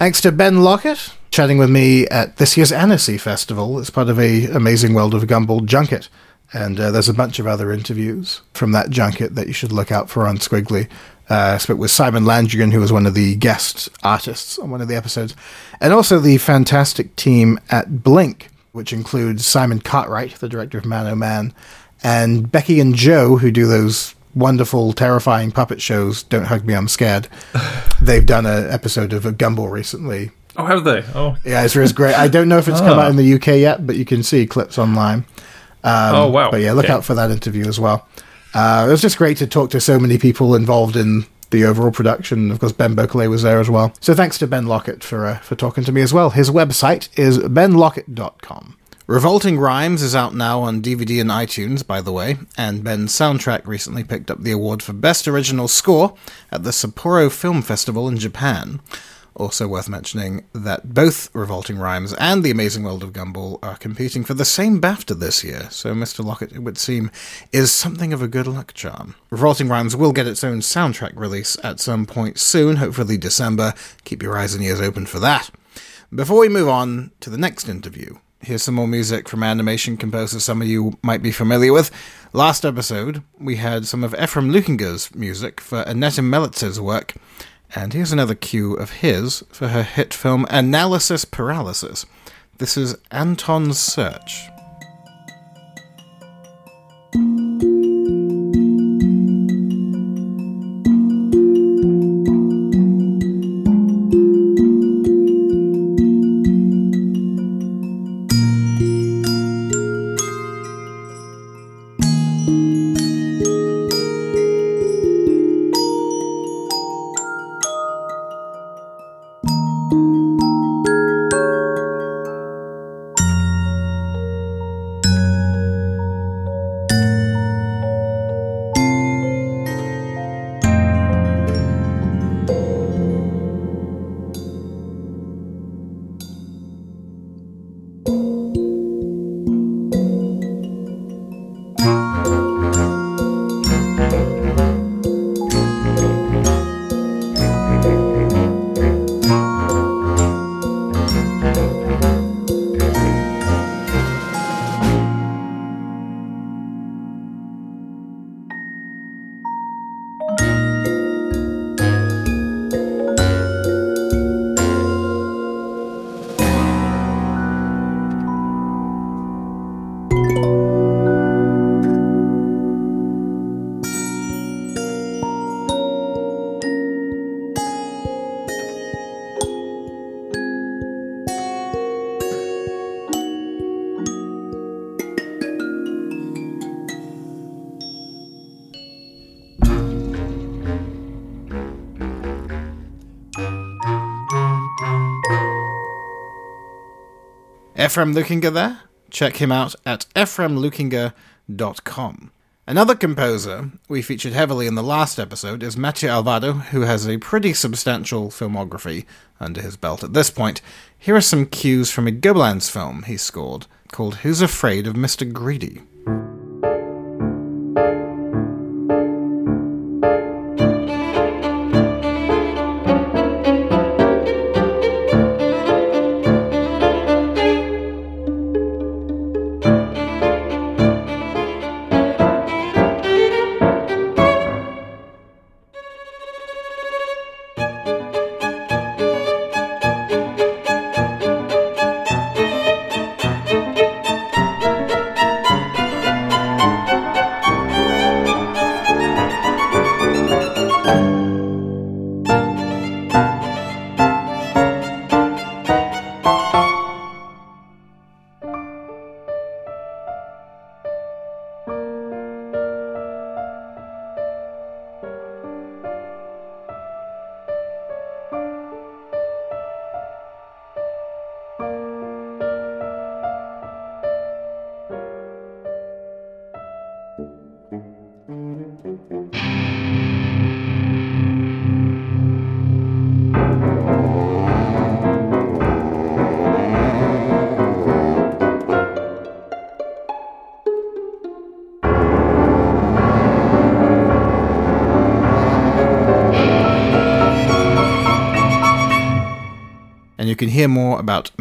Thanks to Ben Lockett, chatting with me at this year's Annecy Festival as part of a Amazing World of Gumball junket. And uh, there's a bunch of other interviews from that junket that you should look out for on Skwigly. Uh, I spoke with Simon Landrein, who was one of the guest artists on one of the episodes, and also the fantastic team at Blink, which includes Simon Cartwright, the director of Man O' Man, and Becky and Joe, who do those wonderful, terrifying puppet shows. Don't hug me, I'm scared. They've done an episode of a Gumball recently. Oh, have they? Oh, Yeah, it's, it's great. I don't know if it's come out in the UK yet, but you can see clips online. Um, Oh, wow. But yeah, look Okay. out for that interview as well. Uh, it was just great to talk to so many people involved in the overall production. Of course, Ben Bocquelet was there as well. So thanks to Ben Lockett for uh, for talking to me as well. His website is benlockett.com. Revolting Rhymes is out now on DVD and iTunes, by the way, and Ben's soundtrack recently picked up the award for Best Original Score at the Sapporo Film Festival in Japan. Also worth mentioning that both Revolting Rhymes and The Amazing World of Gumball are competing for the same BAFTA this year, so Mr. Lockett, it would seem, is something of a good luck charm. Revolting Rhymes will get its own soundtrack release at some point soon, hopefully December. Keep your eyes and ears open for that. Before we move on to the next interview, here's some more music from animation composers some of you might be familiar with. Last episode, we had some of Ephraim Lukinger's music for Anete Melece's work, and here's another cue of his for her hit film Analysis Paralysis. This is Anton's Search. Ephraim Lukinger there? Check him out at ephraimlukinger.com. Another composer we featured heavily in the last episode is Mathieu Alvado, who has a pretty substantial filmography under his belt at this point. Here are some cues from a Gobelins film he scored called Who's Afraid of Mr. Greedy?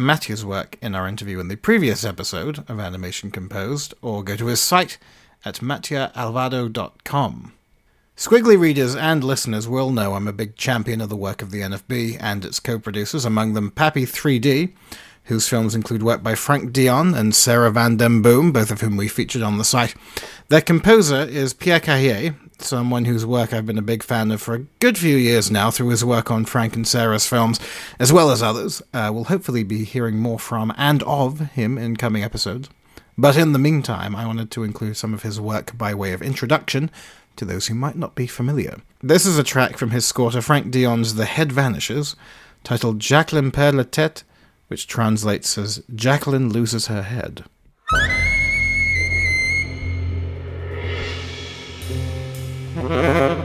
Matthew's work in our interview in the previous episode of Animation Composed, or go to his site at mathieualvado.com. Skwigly readers and listeners will know I'm a big champion of the work of the NFB and its co producers, among them Papy3D, whose films include work by Franck Dion and Sarah Van Den Boom, both of whom we featured on the site. Their composer is Pierre Caillet, someone whose work I've been a big fan of for a good few years now through his work on Franck and Sarah's films, as well as others. Uh, we'll hopefully be hearing more from and of him in coming episodes. But in the meantime, I wanted to include some of his work by way of introduction to those who might not be familiar. This is a track from his score to Franck Dion's The Head Vanishes, titled Jacqueline perd la tête, which translates as Jacqueline loses her head. Yeah.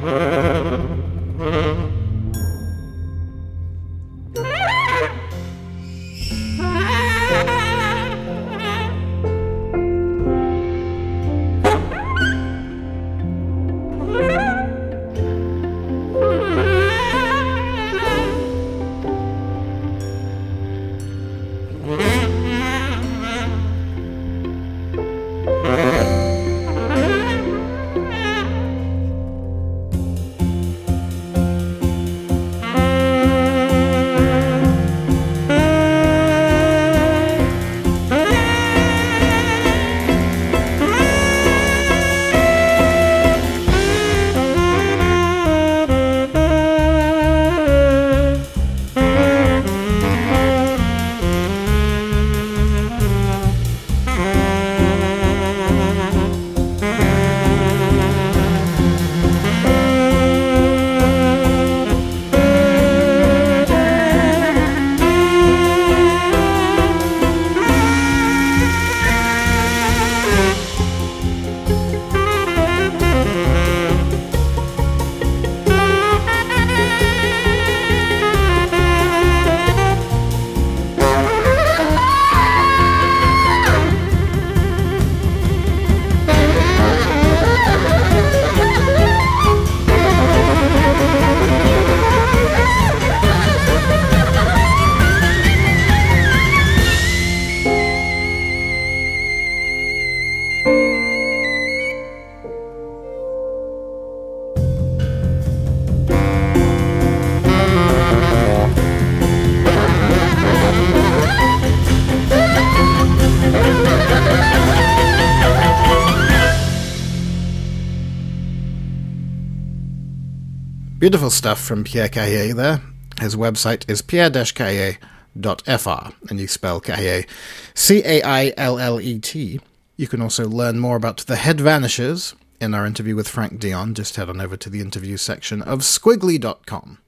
Beautiful stuff from Pierre Caillet there. His website is pierre-caillet.fr, and you spell Caillet C-A-I-L-L-E-T. You can also learn more about The Head Vanishes in our interview with Franck Dion. Just head on over to the interview section of skwigly.com.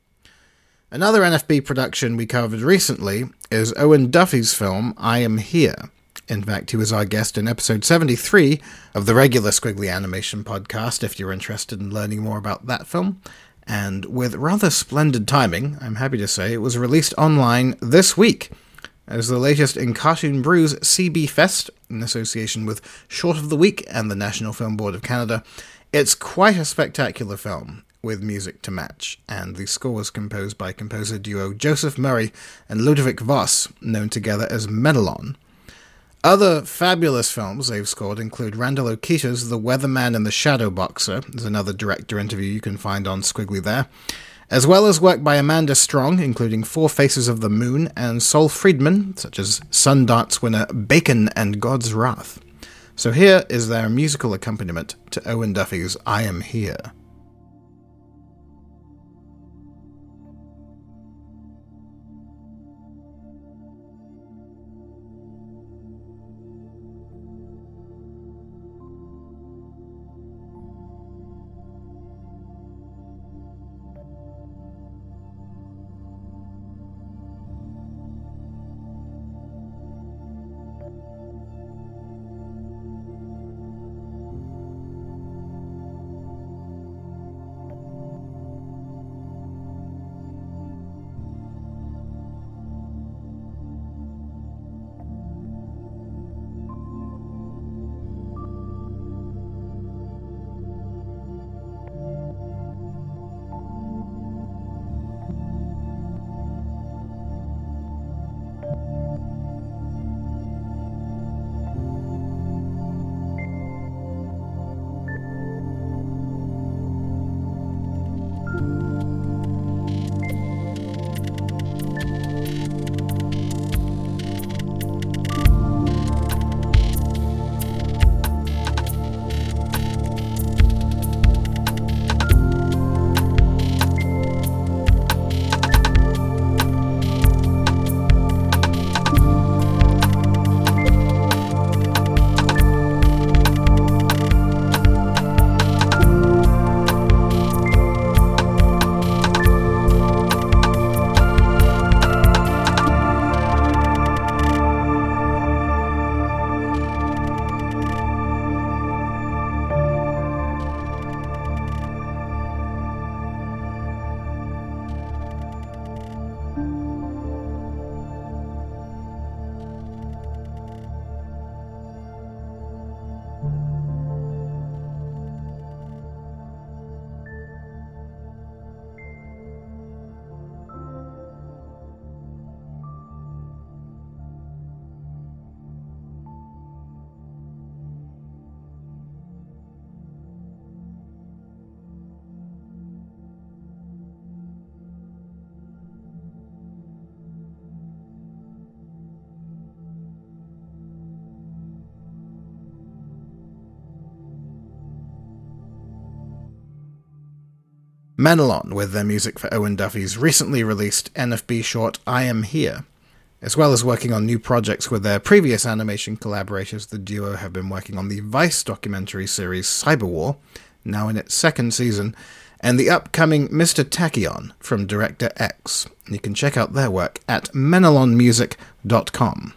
Another NFB production we covered recently is Eoin Duffy's film I Am Here. In fact, he was our guest in episode 73 of the regular Skwigly Animation podcast if you're interested in learning more about that film and with rather splendid timing, I'm happy to say, it was released online this week as the latest in Cartoon Brew's CB Fest in association with Short of the Week and the National Film Board of Canada. It's quite a spectacular film with music to match, and the score was composed by composer duo Joseph Murray and Lodewijk Vos, known together as Menalon. Other fabulous films they've scored include Randall Okita's The Weatherman and the Shadow Boxer. There's another director interview you can find on Skwigly there. As well as work by Amanda Strong, including Four Faces of the Moon and Sol Friedman, such as Sundance winner Bacon and God's Wrath. So here is their musical accompaniment to Eoin Duffy's I Am Here. Menalon with their music for Eoin Duffy's recently released NFB short I Am Here. As well as working on new projects with their previous animation collaborators, the duo have been working on the Vice documentary series Cyber War, now in its second season, and the upcoming Mr. Tachyon from Director X. You can check out their work at menalonmusic.com.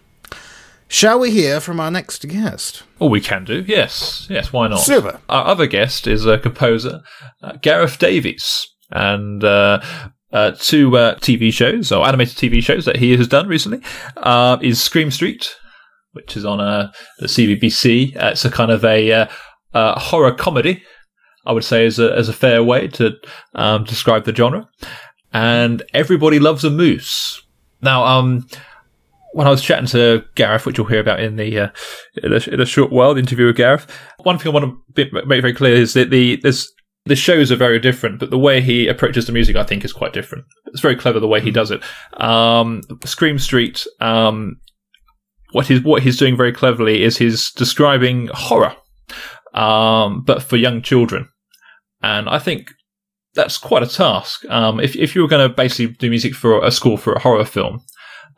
Shall we hear from our next guest? Oh, we can do. Yes, yes. Why not? Super. Our other guest is a composer, uh, Gareth Davies, and uh, uh, two uh, TV shows or animated TV shows that he has done recently uh, is Scream Street, which is on uh, the CBBC. Uh, it's a kind of a uh, uh, horror comedy, I would say, as a as a fair way to um, describe the genre. And everybody loves a moose. Now, um, when I was chatting to Gareth, which you'll hear about in the uh, in, a, in, a, short while, the interview with Gareth, one thing I want to make very clear is that the there's the shows are very different, but the way he approaches the music, I think, is quite different. It's very clever the way he does it. Um, Scream Street, um, what he's what he's doing very cleverly is he's describing horror, um, but for young children, and I think that's quite a task. Um, if if you were going to basically do music for a score for a horror film,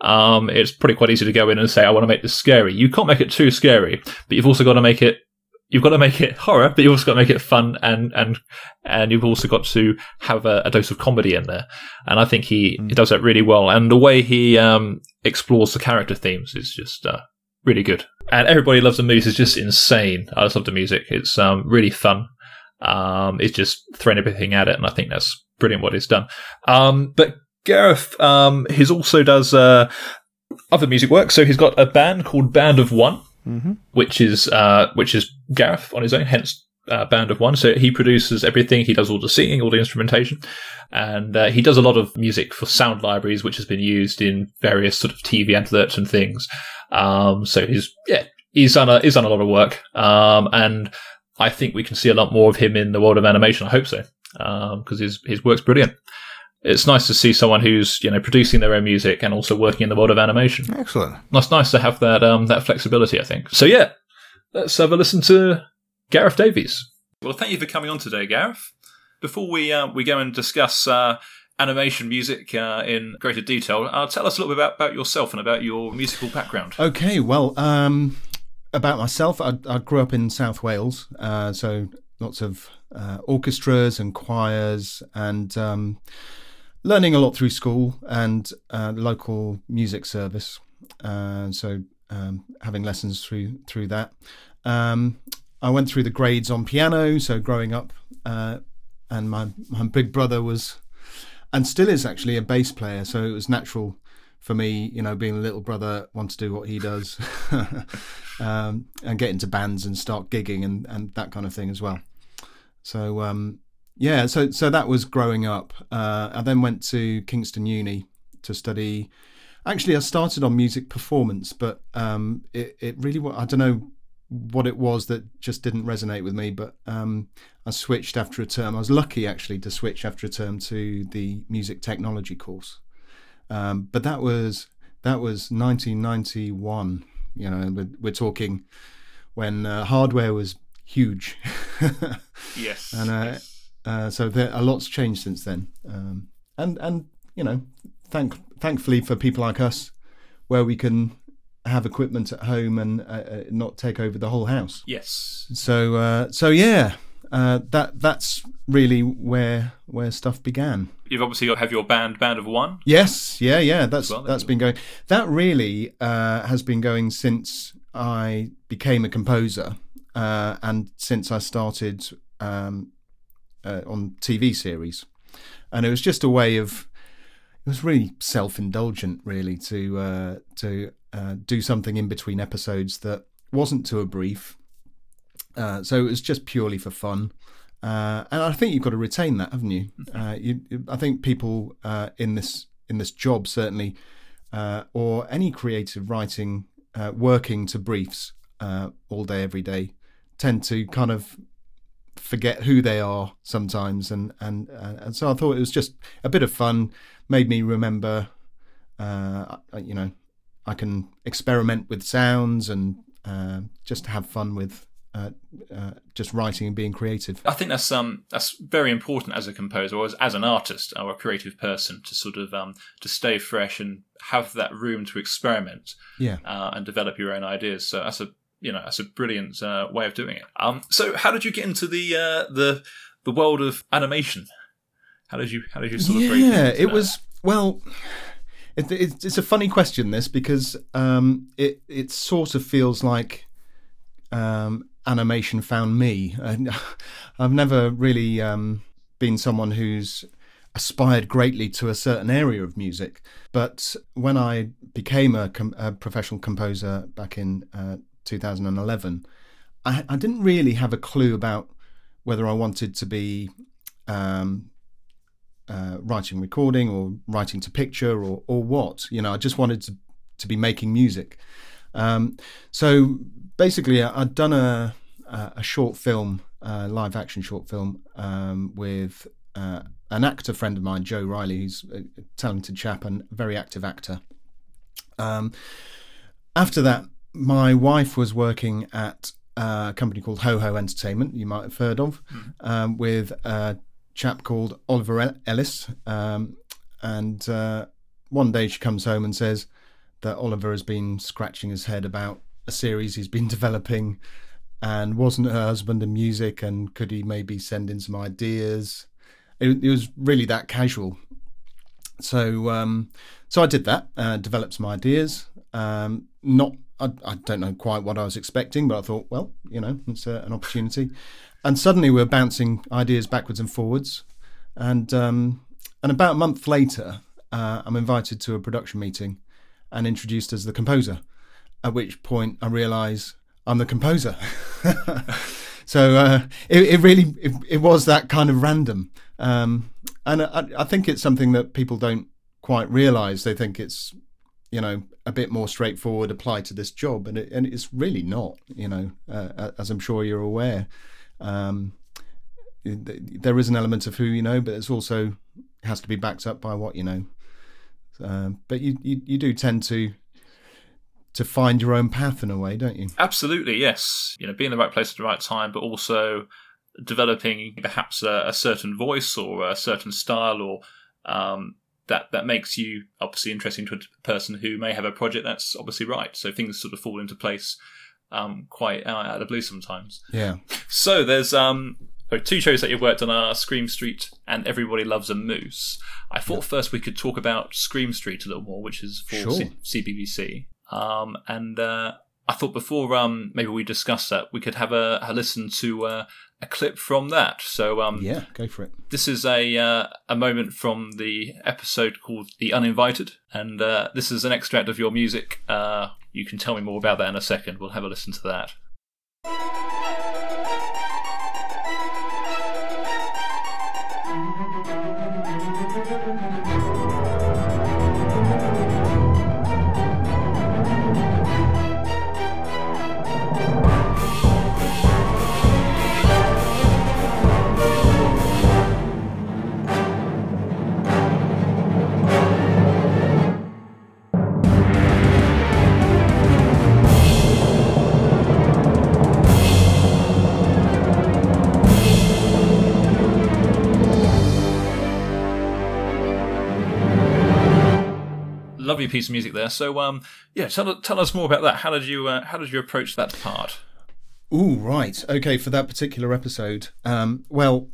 um, it's pretty quite easy to go in and say, I want to make this scary. You can't make it too scary, but you've also got to make it you've got to make it horror, but you've also got to make it fun and and and you've also got to have a, a dose of comedy in there. And I think he, mm. he does that really well. And the way he um, explores the character themes is just uh, really good. And everybody loves the movies is just insane. I just love the music. It's um, really fun. Um, it's just throwing everything at it, and I think that's brilliant what he's done. Um, but Gareth, um, he's also does uh, other music work. So he's got a band called Band of One mm-hmm. which is uh, which is Gareth on his own, hence uh, Band of One. So he produces everything. He does all the singing, all the instrumentation, and uh, he does a lot of music for sound libraries, which has been used in various sort of TV adverts and things. Um, so he's yeah, he's done a he's done a lot of work, um, and I think we can see a lot more of him in the world of animation. I hope so, because um, his his work's brilliant it's nice to see someone who's you know producing their own music and also working in the world of animation. Excellent. It's nice to have that um, that flexibility. I think. So yeah, let's have a listen to Gareth Davies. Well, thank you for coming on today, Gareth. Before we uh, we go and discuss uh, animation music uh, in greater detail, uh, tell us a little bit about, about yourself and about your musical background. Okay, well, um, about myself, I, I, grew up in South Wales, uh, so lots of uh, orchestras and choirs and. Um, learning a lot through school and uh, local music service. Uh, so um, having lessons through through that. Um, I went through the grades on piano. So growing up, uh, and my my big brother was, and still is actually a bass player. So it was natural for me, you know, being a little brother, want to do what he does, um, and get into bands and start gigging and and that kind of thing as well. So um, yeah, so so that was growing up. Uh, I then went to Kingston Uni to study. Actually, I started on music performance, but um, it it really I don't know what it was that just didn't resonate with me. But um, I switched after a term. I was lucky actually to switch after a term to the music technology course. Um, but that was that was 1991. You know, we're, we're talking when uh, hardware was huge. yes. And uh, yes uh, so there, a lot's changed since then, um, and and you know, thank thankfully for people like us, where we can have equipment at home and uh, uh, not take over the whole house. Yes. So uh, so yeah, uh, that that's really where where stuff began. You've obviously got have your band, Band of One. Yes, yeah, yeah. That's well, that's been going. That really uh, has been going since I became a composer, uh, and since I started um, uh, on TV series, and it was just a way of. It was really self-indulgent, really, to uh, to uh, do something in between episodes that wasn't too a brief. Uh, so it was just purely for fun, uh, and I think you've got to retain that, haven't you? Uh, you I think people in this in this job certainly, or any creative writing, working to briefs all day every day, tend to kind of forget who they are sometimes, and and uh, and so I thought it was just a bit of fun. Made me remember, uh, you know, I can experiment with sounds and uh, just have fun with uh, uh, just writing and being creative. I think that's um that's very important as a composer or as, as an artist or a creative person to sort of um to stay fresh and have that room to experiment Yeah. uh, and develop your own ideas. So that's a you know that's a brilliant uh, way of doing it. Um, so how did you get into the uh, the the world of animation? How did you how did you sort of yeah, it that? was well. It, it, it's a funny question, this, because um, it it sort of feels like um, animation found me. And I've never really um, been someone who's aspired greatly to a certain area of music, but when I became a, com- a professional composer back in uh, 2011, I, I didn't really have a clue about whether I wanted to be um, uh, writing recording or writing to picture or or what. You know, I just wanted to to be making music. Um, so basically, I- I'd done a a a short film, uh, live action short film um, with uh, an actor friend of mine, Joe Riley, who's a a talented chap and very active actor. Um, after that, my wife was working at a company called Ho Ho Entertainment, you might have heard of, um, with a chap called Oliver Ellis. Um, and uh, one day she comes home and says that Oliver has been scratching his head about a series he's been developing and wasn't her husband in music and could he maybe send in some ideas? It, it was really that casual. So um, so I did that, uh, developed some ideas. Um, not I, I don't know quite what I was expecting, but I thought, well, you know, it's uh, an opportunity. And suddenly we're bouncing ideas backwards and forwards. And um, and about a month later, uh, I'm invited to a production meeting and introduced as the composer. At which point I realise I'm the composer. so uh, it, it really it, it was that kind of random. Um, and I, I think it's something that people don't quite realise. They think it's you know a bit more straightforward apply to this job. And it, and it's really not you know uh, as i'm sure you're aware. Um, there is an element of who you know but it's also has to be backed up by what you know. Um, but you, you you do tend to to find your own path in a way don't you? Absolutely, yes. You know, being in the right place at the right time, but also developing perhaps a, a certain voice or a certain style, or um, that that makes you obviously interesting to a person who may have a project that's obviously right. So things sort of fall into place um, quite out, of the blue sometimes. yeah So there's um two shows that you've worked on are Scream Street and Everybody Loves a Moose. I thought first we could talk about Scream Street a little more, which is for Sure. C- CBBC. Um, and uh, I thought before um maybe we discuss that we could have a, a listen to uh, a clip from that. So um yeah go for it this is a uh, a moment from the episode called "The Uninvited," and uh, this is an extract of your music. Uh, you can tell me more about that in a second. We'll have a listen to that. Lovely piece of music there. So, um, yeah, tell, tell us more about that. How did you uh, how did you approach that part? Oh, right. Okay, for that particular episode. Um, well,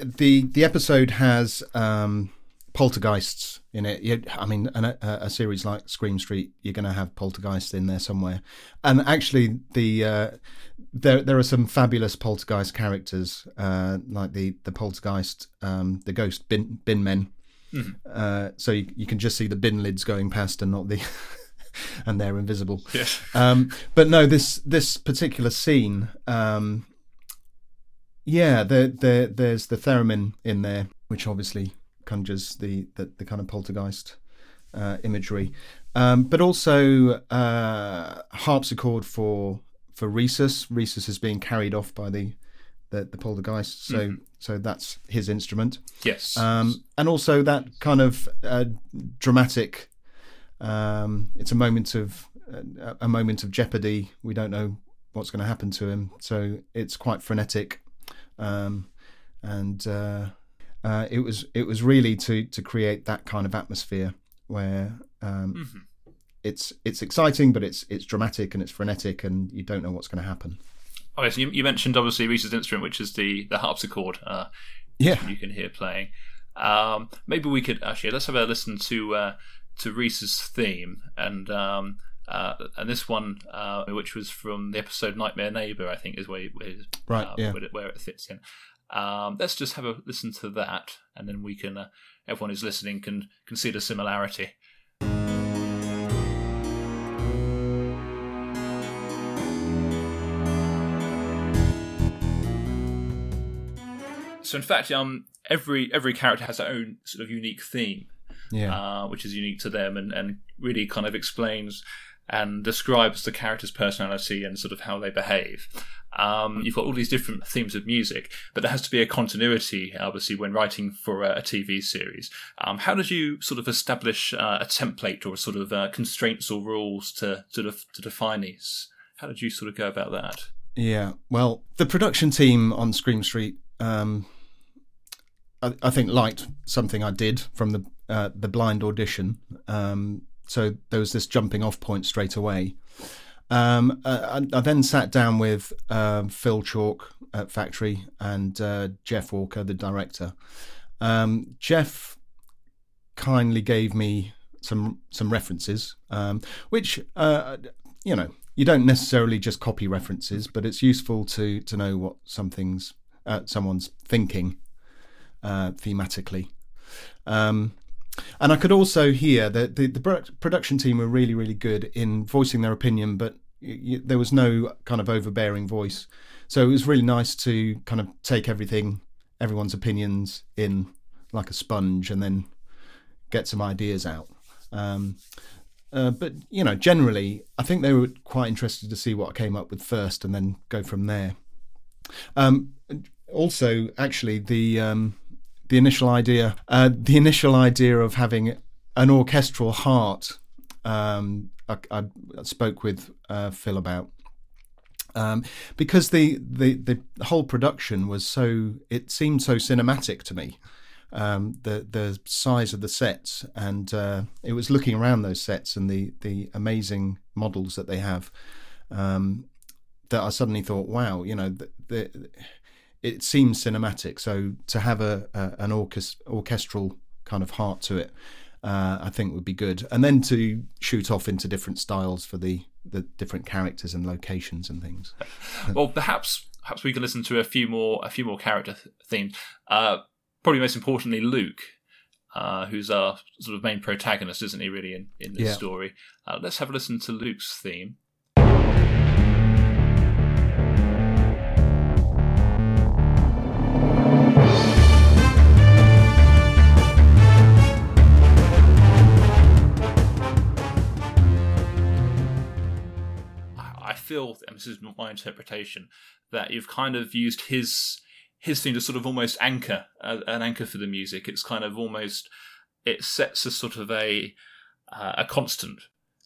the the episode has um, poltergeists in it. You, I mean, an, a, a series like Scream Street, you're going to have poltergeists in there somewhere. And actually, the uh, there there are some fabulous poltergeist characters, uh, like the the poltergeist, um, the ghost bin bin men. Uh, so you, you can just see the bin lids going past and not the. and they're invisible. Yes. Um, but no, this this particular scene, um, yeah, there, there there's the theremin in there, which obviously conjures the the, the kind of poltergeist uh, imagery, um, but also uh, harpsichord for for Resus. Resus is being carried off by the the, the poltergeist, so so that's his instrument Yes. um, and also that kind of uh, dramatic. Um, it's a moment of uh, a moment of jeopardy. We don't know what's going to happen to him. So it's quite frenetic, um, and uh, uh, it was it was really to to create that kind of atmosphere where um, Mm-hmm. it's it's exciting, but it's it's dramatic and it's frenetic, and you don't know what's going to happen. Okay, so you, you mentioned obviously Reese's instrument, which is the the harpsichord. Uh, Yeah, you can hear playing. Um, maybe we could actually let's have a listen to uh, to Reese's theme and um, uh, and this one, uh, which was from the episode Nightmare Neighbor, I think is where where, Right, uh, yeah. where, it, where it fits in. Um, let's just have a listen to that, and then we can. Uh, everyone who's listening can can see the similarity. So in fact, um, every every character has their own sort of unique theme, yeah, uh, which is unique to them, and, and really kind of explains and describes the character's personality and sort of how they behave. Um, you've got all these different themes of music, but there has to be a continuity, obviously, when writing for a, a TV series. Um, how did you sort of establish uh, a template or sort of uh, constraints or rules to sort of to define these? How did you sort of go about that? yeah. Well, the production team on Scream Street, um, I, I think, liked something I did from the uh, the blind audition. Um, so there was this jumping off point straight away. Um, I, I then sat down with um, Phil Chalk at Factory and uh, Jeff Walker, the director. Um, Jeff kindly gave me some some references, um, which uh, you know you don't necessarily just copy references, but it's useful to to know what something's uh, someone's thinking uh, thematically. Um, and I could also hear that the, the production team were really, really good in voicing their opinion, but y- there was no kind of overbearing voice. So it was really nice to kind of take everything, everyone's opinions in like a sponge and then get some ideas out. Um, uh, but, you know, generally, I think they were quite interested to see what I came up with first and then go from there. Um, also, actually, the um, the initial idea, uh, the initial idea of having an orchestral heart, um, I, I spoke with uh, Phil about. Um, because the, the the whole production was so it seemed so cinematic to me, um, the the size of the sets and uh, it was looking around those sets and the the amazing models that they have, um, that I suddenly thought, wow, you know, the, the it seems cinematic. So to have a, a an orchest- orchestral kind of heart to it, uh, I think would be good. And then to shoot off into different styles for the the different characters and locations and things. well, perhaps perhaps we can listen to a few more a few more character th- themes. Uh, probably most importantly, Luke, uh, who's our sort of main protagonist, isn't he? Really in in this Yeah. story. Uh, let's have a listen to Luke's theme. Feel, and this is my interpretation, that you've kind of used his his theme to sort of almost anchor uh, an anchor for the music. It's kind of almost it sets a sort of a uh, a constant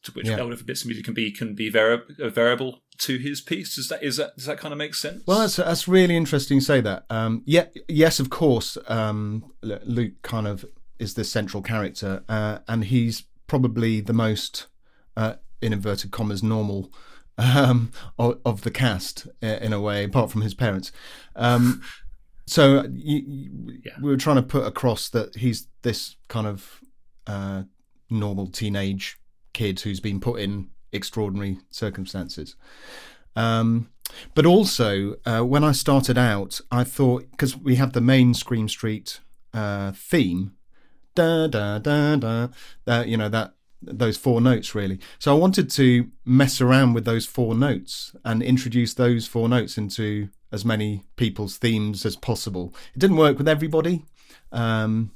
to which Yeah. whatever bits of music can be can be vari- a variable to his piece. Does that is that does that kind of make sense? Well, that's that's really interesting to say that. Um, yeah, yes, of course. Um, Luke kind of is the central character, uh, and he's probably the most, uh, in inverted commas, normal um, of, of the cast in a way, apart from his parents. Um, so y y Yeah. we were trying to put across that he's this kind of uh, normal teenage kid who's been put in extraordinary circumstances. Um, but also, uh, when I started out, I thought because we have the main Scream Street uh, theme, da da da da, uh, you know that those four notes really. So I wanted to mess around with those four notes and introduce those four notes into as many people's themes as possible. It didn't work with everybody, um,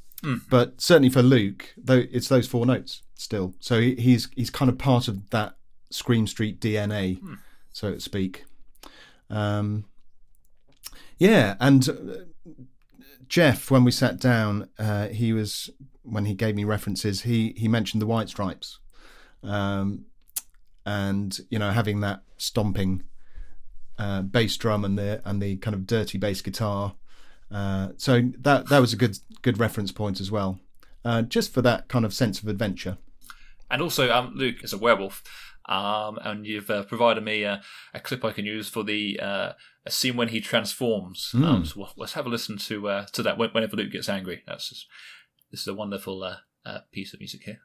but certainly for Luke, though it's those four notes still. So he, he's he's kind of part of that Scream Street DNA, so to speak. Um, yeah, and uh, Jeff, when we sat down, uh, he was when he gave me references. He he mentioned the White Stripes, um, and you know having that stomping uh, bass drum and the and the kind of dirty bass guitar. Uh, so that that was a good good reference point as well, uh, just for that kind of sense of adventure. And also, um, Luke is a werewolf, um, and you've uh, provided me a, a, clip I can use for the uh, a scene when he transforms. Mm. Um, so we'll, let's have a listen to uh, to that whenever Luke gets angry. That's just, this is a wonderful uh, uh, piece of music here.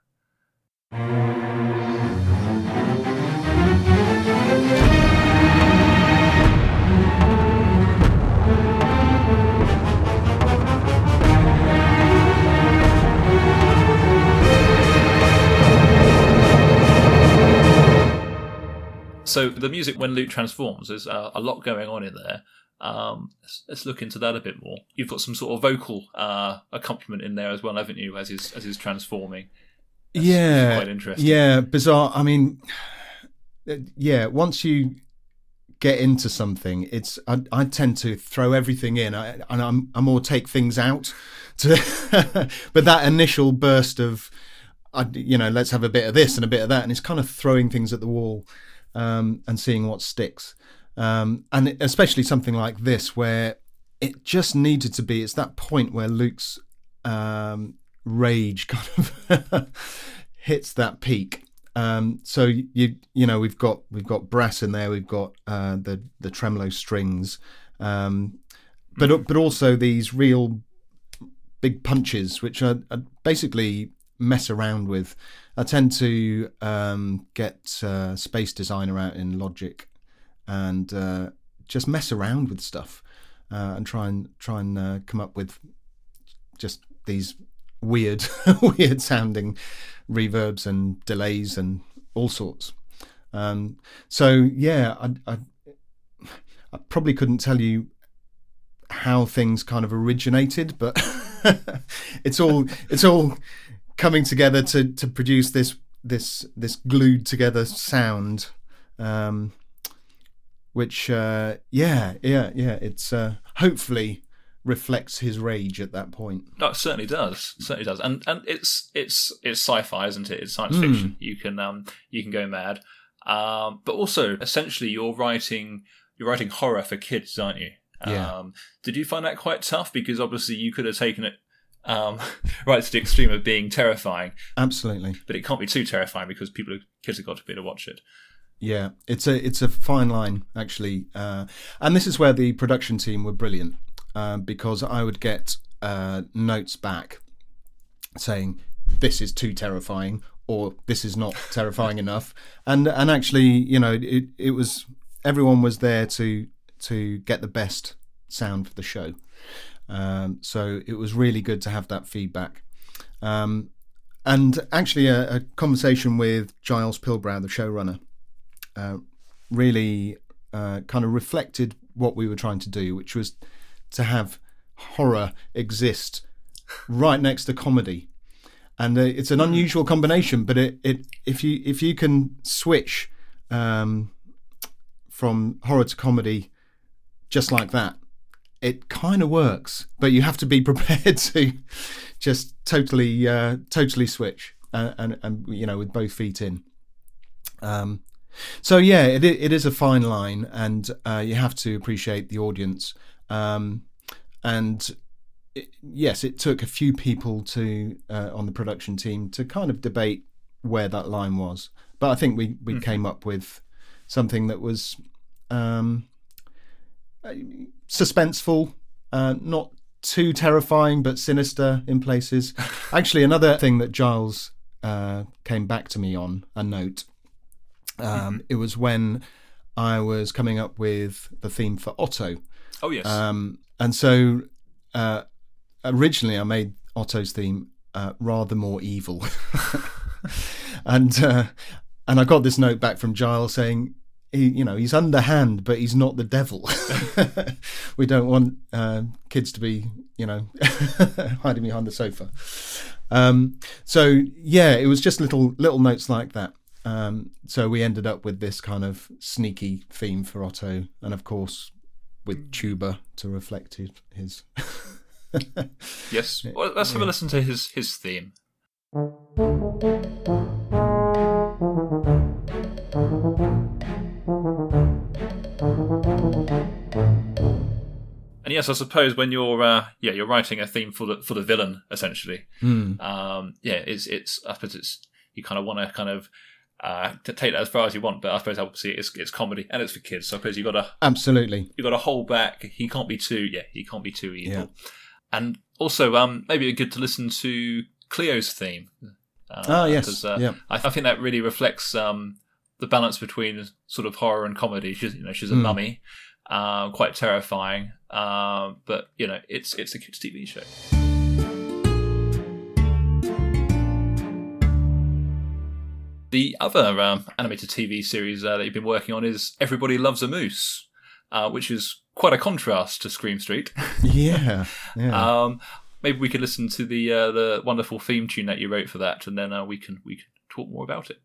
So the music when Luke transforms, there's uh, a lot going on in there. Um, let's, let's, look into that a bit more. You've got some sort of vocal uh, accompaniment in there as well, haven't you? As he's as he's transforming. That's yeah, quite interesting. Yeah, bizarre. I mean, yeah. Once you get into something, it's I, I tend to throw everything in, I, and I'm I more take things out. To, but that initial burst of, I, you know, let's have a bit of this and a bit of that, and it's kind of throwing things at the wall um, and seeing what sticks. Um, and especially something like this, where it just needed to be. It's that point where Luke's um, rage kind of hits that peak. Um, so you you know we've got we've got brass in there, we've got uh, the the tremolo strings, um, but but also these real big punches, which are, are basically mess around with. I tend to um, get uh, Space Designer out in Logic and uh, just mess around with stuff uh, and try and try and uh, come up with just these weird, weird sounding reverbs and delays and all sorts. Um, so yeah, I, I, I probably couldn't tell you how things kind of originated, but it's all it's all coming together to to produce this this this glued together sound um, which uh, yeah yeah yeah it's uh, hopefully reflects his rage at that point no, it certainly does certainly does and and it's it's it's sci-fi isn't it it's science mm. fiction you can um you can go mad um, but also essentially you're writing you're writing horror for kids aren't you yeah. Um, did you find that quite tough? Because obviously you could have taken it um, right to the extreme of being terrifying. Absolutely. But it can't be too terrifying because people, kids have got to be able to watch it. Yeah, it's a it's a fine line actually, uh, and this is where the production team were brilliant uh, because I would get uh, notes back saying this is too terrifying or this is not terrifying enough, and and actually you know it it was everyone was there to to get the best sound for the show. Um, so it was really good to have that feedback. Um, and actually, a, a, conversation with Giles Pilbrow, the showrunner, uh, really uh, kind of reflected what we were trying to do, which was to have horror exist right next to comedy. And uh, it's an unusual combination, but it, it if you if you can switch um, from horror to comedy just like that, it kind of works, but you have to be prepared to just totally, uh, totally switch and, and, and, you know, with both feet in. Um, so yeah, it it is a fine line, and uh, you have to appreciate the audience. Um, and it, yes, it took a few people to uh, on the production team to kind of debate where that line was, but I think we we mm. came up with something that was um, suspenseful, uh, not too terrifying, but sinister in places. Actually, another thing that Giles uh, came back to me on a note. Um, mm-hmm. It was when I was coming up with the theme for Otto. Oh yes. Um, and so uh, originally, I made Otto's theme uh, rather more evil, and uh, and I got this note back from Giles saying he, you know, he's underhand, but he's not the devil. we don't want uh, kids to be, you know, hiding behind the sofa. Um, so yeah, it was just little little notes like that. Um, so we ended up with this kind of sneaky theme for Otto, and of course with tuba to reflect his. his yes, well, let's have a listen to his his theme. And yes, I suppose when you're uh, yeah you're writing a theme for the for the villain essentially. Mm. Um, yeah, it's it's I suppose it's you kind of want to kind of uh, to take that as far as you want, but I suppose obviously it's it's comedy and it's for kids. So I suppose you've got to Absolutely. you've got to hold back. He can't be too yeah he can't be too evil. Yeah. And also um maybe it'd be good to listen to Cleo's theme. Uh, Ah, yes. uh, Yeah. I, I think that really reflects um, the balance between sort of horror and comedy. She's you know she's a Mm. mummy, uh, quite terrifying, uh, but you know it's it's a kids TV show. The other um, animated TV series uh, that you've been working on is Everybody Loves a Moose, uh, which is quite a contrast to Scream Street. Yeah. Yeah. Um, maybe we could listen to the uh, the wonderful theme tune that you wrote for that, and then uh, we can we can talk more about it.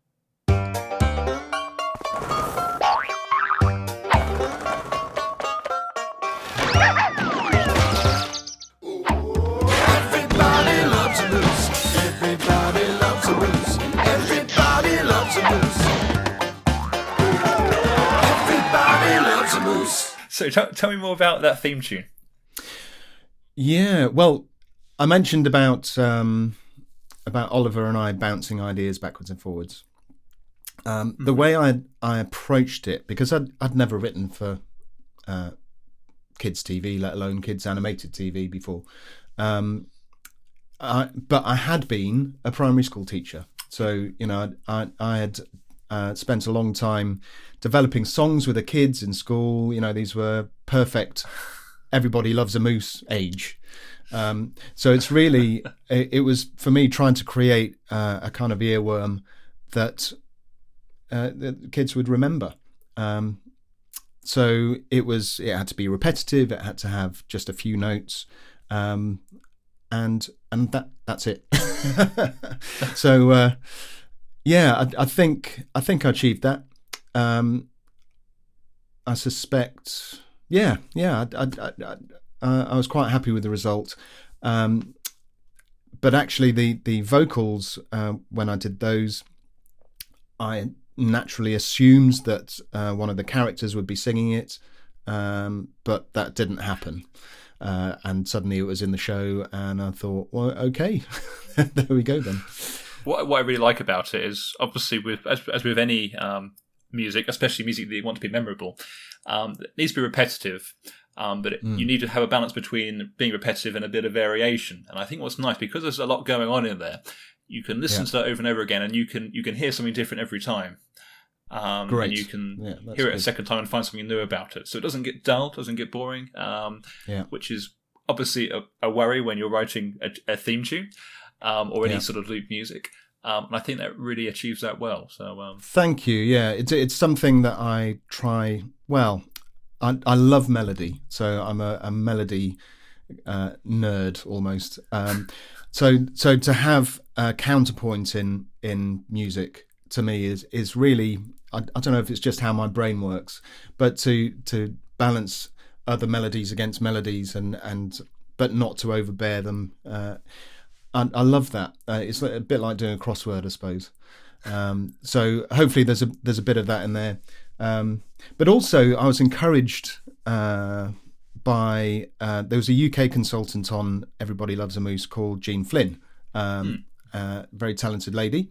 So t- tell me more about that theme tune. Yeah, well, I mentioned about um, about Oliver and I bouncing ideas backwards and forwards. Um, The way I I approached it because I'd I'd never written for uh, kids TV, let alone kids animated TV before. Um, I, but I had been a primary school teacher, so you know I I, I had uh, spent a long time developing songs with the kids in school. You know these were perfect everybody loves a moose age. Um, so it's really it, it was for me trying to create uh, a kind of earworm that uh, the kids would remember. Um, so it was it had to be repetitive. It had to have just a few notes, um, and and that that's it. so uh, yeah, I, I think I think I achieved that. Um, I suspect yeah, yeah, I, I, I, was quite happy with the result. Um, but actually, the the vocals uh, when I did those, I naturally assumed that uh, one of the characters would be singing it, um, but that didn't happen. Uh, and suddenly it was in the show, and I thought, well, okay, there we go then. What what I really like about it is obviously with as, as with any um, music, especially music that you want to be memorable, um, it needs to be repetitive. Um, but it, you need to have a balance between being repetitive and a bit of variation. And I think what's nice because there's a lot going on in there, you can listen Yeah. to that over and over again, and you can you can hear something different every time. Um, Great. And you can Yeah, hear it a second time and find something new about it. So it doesn't get dull, doesn't get boring. Um, Yeah. which is obviously a, a worry when you're writing a, a theme tune um, or any Yeah. sort of loop music. Um, and I think that really achieves that well. So um, Thank you. Yeah, it's it's something that I try. Well, I I love melody, so I'm a, a melody uh, nerd almost. Um, so so to have a counterpoint in in music to me is is really I, I don't know if it's just how my brain works, but to to balance other melodies against melodies and and but not to overbear them. Uh, I, I love that. Uh, it's a bit like doing a crossword, I suppose. Um, so hopefully there's a there's a bit of that in there. Um, but also I was encouraged uh, by uh, there was a UK consultant on Everybody Loves a Moose called Jean Flynn, um, uh, very talented lady,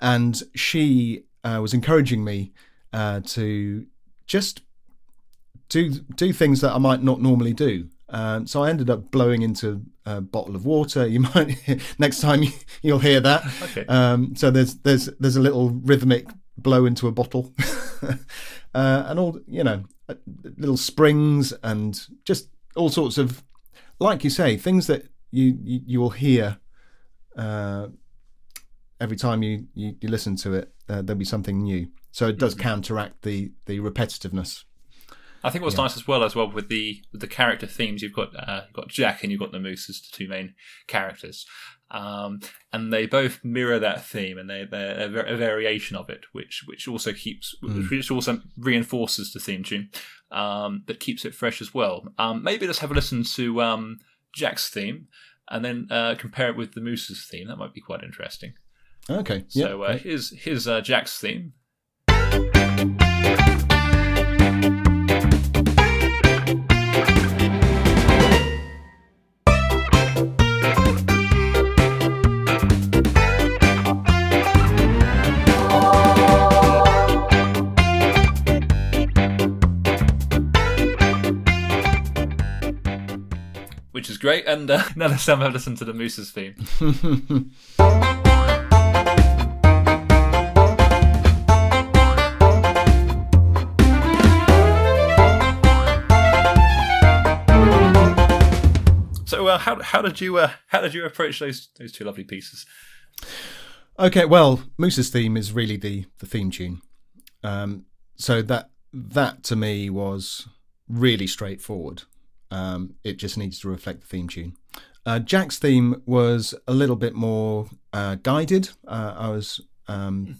and she uh, was encouraging me uh, to just do do things that I might not normally do. Um, so I ended up blowing into a bottle of water. You might next time you, you'll hear that. Okay. Um, so there's there's there's a little rhythmic blow into a bottle, uh, and all you know, uh, little springs and just all sorts of, like you say, things that you you, you will hear. Uh, every time you, you, you listen to it, uh, there'll be something new. So it does counteract the the repetitiveness. I think what's nice as well as well with the with the character themes, you've got uh, you've got Jack and you've got the Moose as the two main characters, um, and they both mirror that theme, and they they're a, var- a variation of it, which which also keeps which also reinforces the theme tune, um, that keeps it fresh as well. Um, maybe let's have a listen to um, Jack's theme, and then uh, compare it with the Moose's theme. That might be quite interesting. Okay. So yeah. uh, here's here's uh, Jack's theme. Great. And uh, have a listen to the Moose's theme. So, uh, how how did you uh, how did you approach those those two lovely pieces? Okay, well, Moose's theme is really the the theme tune. Um, so that that to me was really straightforward. Um, it just needs to reflect the theme tune. Uh, Jack's theme was a little bit more uh, guided. Uh, I was, um,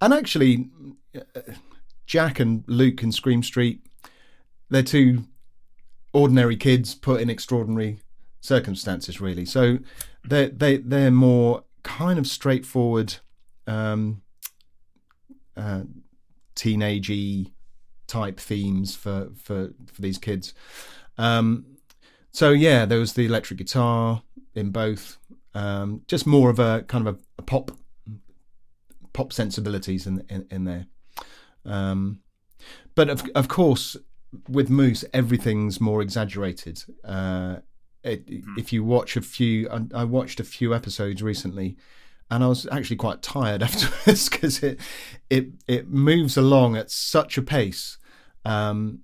and actually, uh, Jack and Luke in Scream Street, they're two ordinary kids put in extraordinary circumstances, really. So they they they're more kind of straightforward, um, uh, teenagey type themes for for for these kids. Um, so yeah, there was the electric guitar in both. Um, just more of a kind of a, a pop pop sensibilities in in, in there. Um, but of of course, with Moose, everything's more exaggerated. Uh, it, If you watch a few, I, I watched a few episodes recently, and I was actually quite tired afterwards because it it it moves along at such a pace. Um,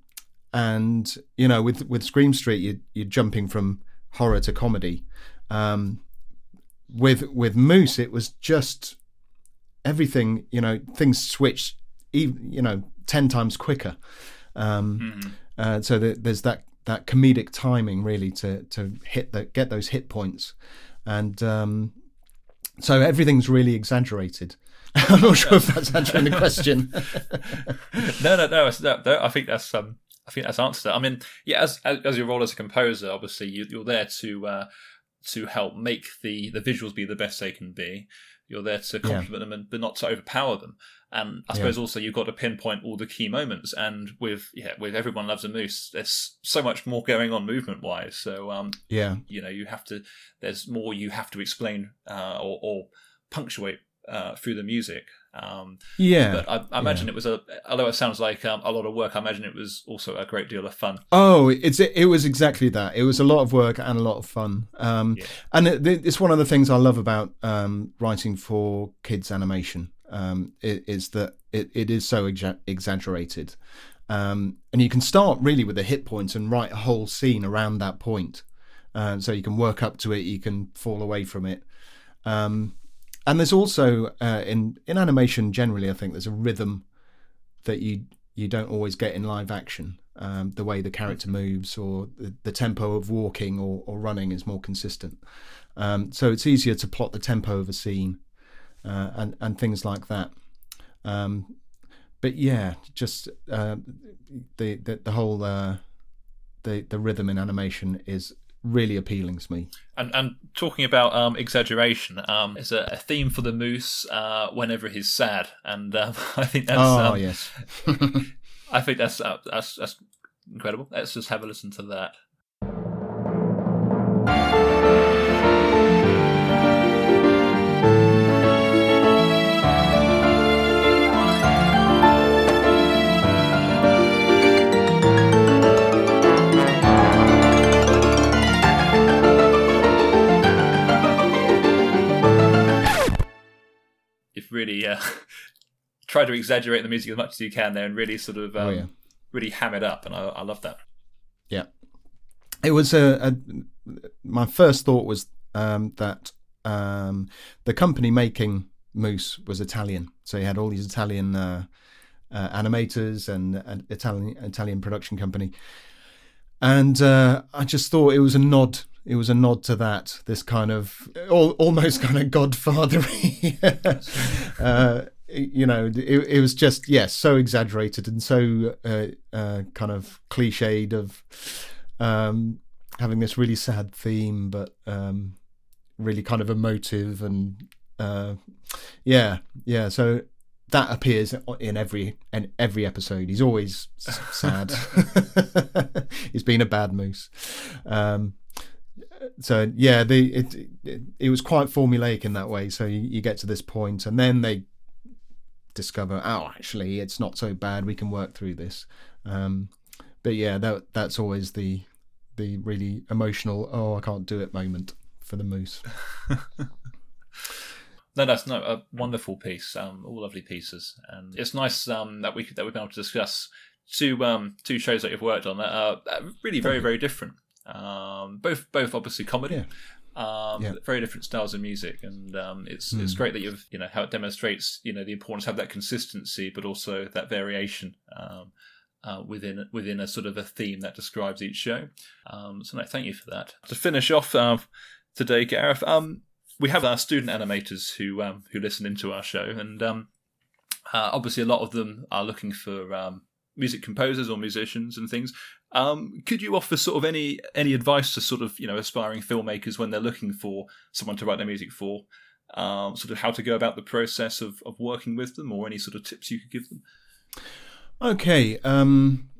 and you know, with with Scream Street, you, you're jumping from horror to comedy. Um, with with Moose, it was just everything. You know, things switched, even you know, ten times quicker. Um, uh, so that there's that that comedic timing really to to hit the get those hit points, and um, so everything's really exaggerated. I'm not sure if that's answering the question. no, no, no, no, no. I think that's um, I think that's answered. that. I mean, yeah, as as, as your role as a composer, obviously you, you're there to uh, to help make the the visuals be the best they can be. You're there to compliment them, and, but not to overpower them. And I suppose also you've got to pinpoint all the key moments. And with yeah, with everyone loves a moose, there's so much more going on movement wise. So um, Yeah, you know, you have to. There's more you have to explain uh, or, or punctuate uh, through the music. Um, yeah. but I, I imagine it was a, although it sounds like um, a lot of work, I imagine it was also a great deal of fun. Oh, it's it was exactly that. It was a lot of work and a lot of fun. Um, Yeah. And it, it's one of the things I love about um, writing for kids animation. Um, i- is that it, it is so exa- exaggerated, um, and you can start really with a hit point and write a whole scene around that point. Uh, so you can work up to it, you can fall away from it. Um, and there's also uh, in in animation generally, I think there's a rhythm that you you don't always get in live action. Um, the way the character moves or the, the tempo of walking or, or running is more consistent. Um, so it's easier to plot the tempo of a scene uh, and and things like that. Um, but yeah, just uh, the, the the whole uh, the the rhythm in animation is really appealing to me. And, and talking about um, exaggeration, um, there's a, a theme for the moose uh, whenever he's sad, and um, I think that's oh yes, I think that's, uh, that's that's incredible. Let's just have a listen to that. You've really uh, tried to exaggerate the music as much as you can there, and really sort of um, Oh, yeah. really ham it up, and I, I love that. Yeah, it was a, a. My first thought was um, that um, the company making Moose was Italian, so you had all these Italian uh, uh, animators and an Italian Italian production company, and uh, I just thought it was a nod. It was a nod to that. This kind of al- almost kind of Godfathery. uh, you know, it, it was just yes, so exaggerated and so uh, uh, kind of cliched of um, having this really sad theme, but um, really kind of emotive and uh, yeah, yeah. So that appears in every in every episode. He's always sad. He's been a bad moose. Um, so yeah, the it, it it was quite formulaic in that way. So you, you get to this point, and then they discover, oh, actually, it's not so bad. We can work through this. Um, but yeah, that that's always the the really emotional "oh I can't do it" moment for the moose. No, that's no a wonderful piece. Um, all lovely pieces, and it's nice um, that we that we've been able to discuss two um, two shows that you've worked on that are uh, really very very different. Um, both both obviously comedy. Yeah. Um, Yeah. very different styles of music, and um, it's it's great that you've you know how it demonstrates you know the importance of have that consistency, but also that variation um, uh, within within a sort of a theme that describes each show. Um, so no, thank you for that. To finish off uh, today, Gareth, um, we have our student animators who um, who listen into our show, and um, uh, obviously a lot of them are looking for um, music composers or musicians and things. Um, could you offer sort of any any advice to sort of you know aspiring filmmakers when they're looking for someone to write their music for? Um, sort of how to go about the process of, of working with them, or any sort of tips you could give them. Okay. Um,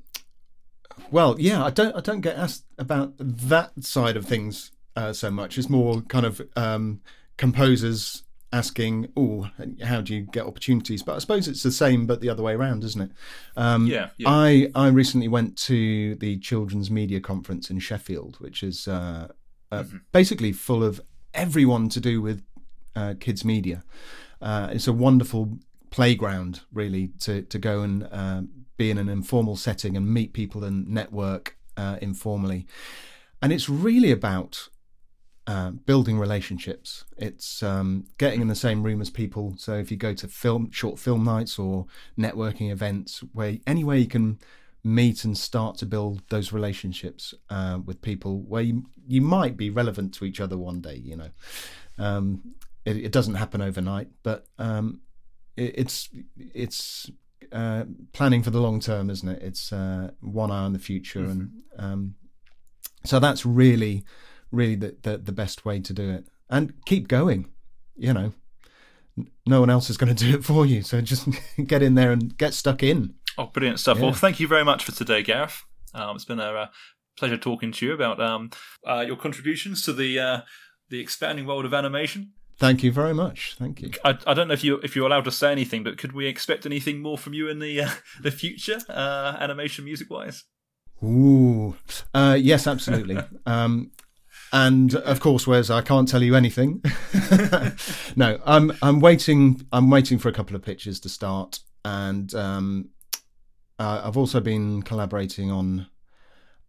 well, yeah, I don't I don't get asked about that side of things uh, so much. It's more kind of um, composers asking, "Oh, how do you get opportunities?" But I suppose it's the same, but the other way around, isn't it? Um, Yeah, yeah. I I recently went to the Children's Media Conference in Sheffield, which is uh, uh, basically full of everyone to do with uh, kids media. Uh, it's a wonderful playground, really, to to go and uh, be in an informal setting and meet people and network uh, informally. And it's really about uh, building relationships. It's um, getting in the same room as people. So if you go to film short film nights or networking events, where anywhere you can meet and start to build those relationships uh, with people, where you you might be relevant to each other one day. You know, um, it, it doesn't happen overnight, but um, it, it's it's uh, planning for the long term, isn't it? It's uh, one eye on the future, and um, so that's really, really the, the the best way to do it, and keep going. You know, no one else is going to do it for you, so just get in there and get stuck in. Oh, brilliant stuff. Yeah. Well, thank you very much for today, Gareth. Um, it's been a uh, pleasure talking to you about um, uh, your contributions to the uh, the expanding world of animation. Thank you very much. Thank you. I, I don't know if you if you're allowed to say anything, but could we expect anything more from you in the uh, the future, uh, animation music wise? Ooh, uh, yes, absolutely. um, and of course, Wes, I can't tell you anything. no, I'm I'm waiting. I'm waiting for a couple of pitches to start, and um, uh, I've also been collaborating on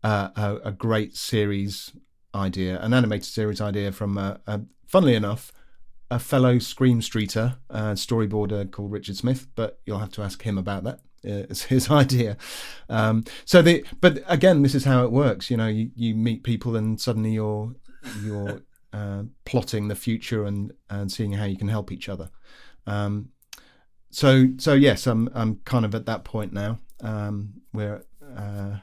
uh, a, a great series idea, an animated series idea from, uh, uh, funnily enough, a fellow Scream Streeter, uh, storyboarder called Richard Smith. But you'll have to ask him about that. Uh, his idea. Um, so the but again, this is how it works. You know, you, you meet people and suddenly you're you're uh, plotting the future and and seeing how you can help each other. Um, so so yes, I'm I'm kind of at that point now. Um, we're uh,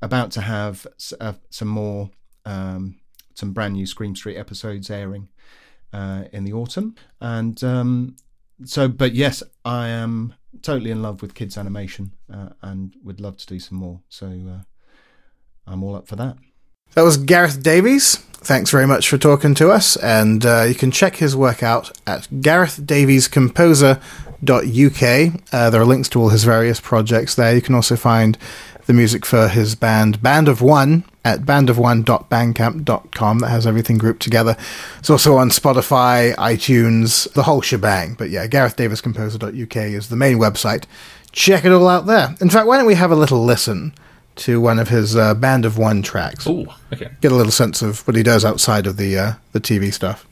about to have s- uh, some more um, some brand new Scream Street episodes airing uh, in the autumn, and um, so but yes, I am totally in love with kids animation uh, and would love to do some more. So uh, I'm all up for that. That was Gareth Davies. Thanks very much for talking to us, and uh, you can check his work out at garethdaviescomposer.uk. Uh, there are links to all his various projects there. You can also find the music for his band Band of One at bandofone.bandcamp.com. That has everything grouped together. It's also on Spotify, iTunes, the whole shebang. But yeah, garethdaviescomposer.uk is the main website. Check it all out there. In fact, why don't we have a little listen to one of his uh, Band of One tracks? Oh, okay. Get a little sense of what he does outside of the uh, the TV stuff.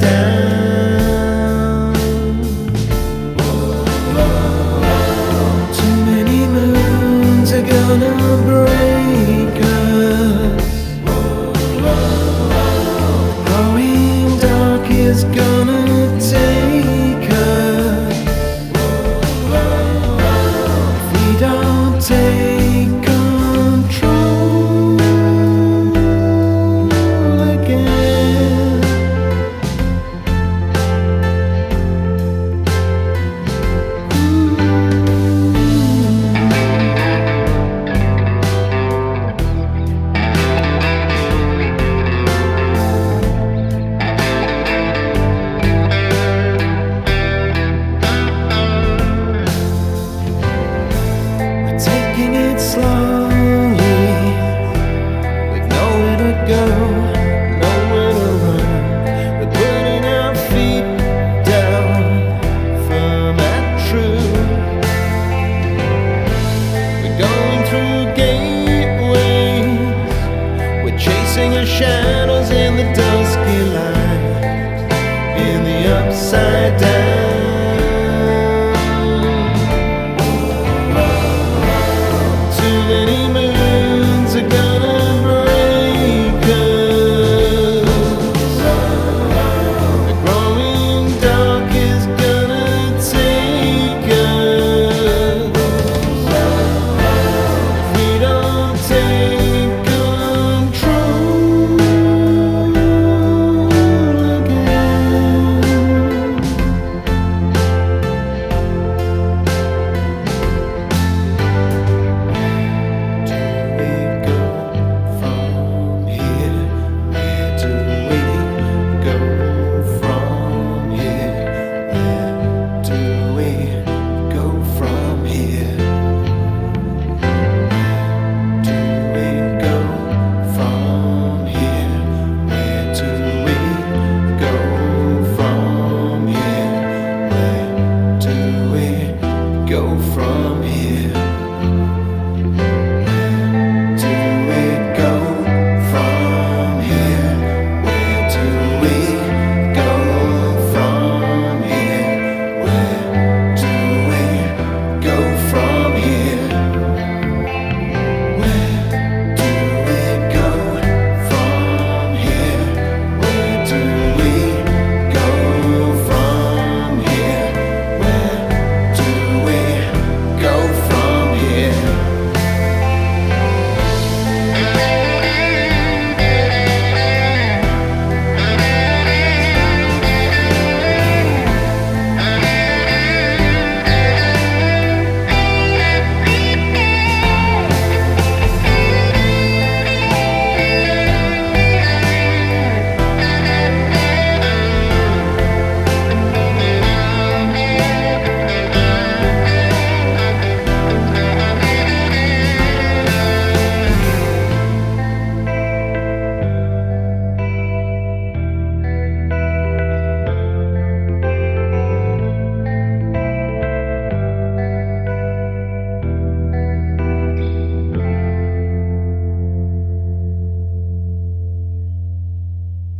等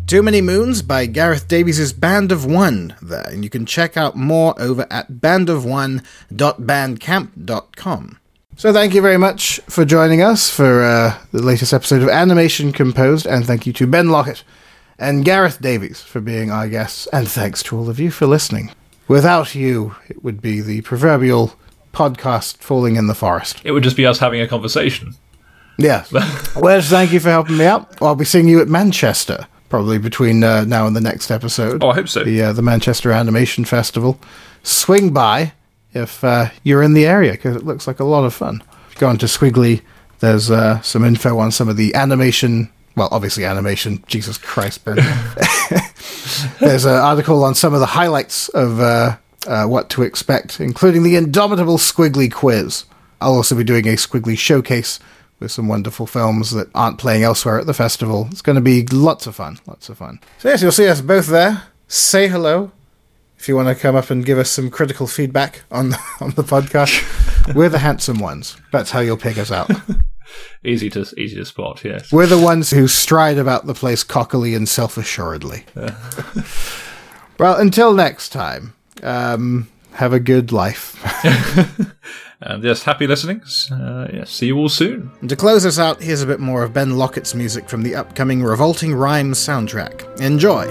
Too Many Moons by Gareth Davies' Band of One there, and you can check out more over at bandofone.bandcamp.com. So thank you very much for joining us for uh, the latest episode of Animation Composed, and thank you to Ben Lockett and Gareth Davies for being our guests, and thanks to all of you for listening. Without you, it would be the proverbial podcast falling in the forest. It would just be us having a conversation. Yes. Wes, thank you for helping me out. I'll be seeing you at Manchester, probably between uh, now and the next episode. Oh, I hope so. The, uh, the Manchester Animation Festival. Swing by if uh, you're in the area, because it looks like a lot of fun. Go onto Skwigly, there's uh, some info on some of the animation. Well, obviously, animation. Jesus Christ, Ben. there's an article on some of the highlights of uh, uh, what to expect, including the indomitable Skwigly quiz. I'll also be doing a Skwigly showcase with some wonderful films that aren't playing elsewhere at the festival. It's going to be lots of fun, lots of fun. So yes, you'll see us both there. Say hello if you want to come up and give us some critical feedback on the, on the podcast. We're the handsome ones. That's how you'll pick us out. Easy to easy to spot. Yes. We're the ones who stride about the place cockily and self-assuredly. well, until next time, um, have a good life. And yes, happy listening. Uh, yeah, see you all soon. And to close us out, here's a bit more of Ben Lockett's music from the upcoming Revolting Rhymes soundtrack. Enjoy!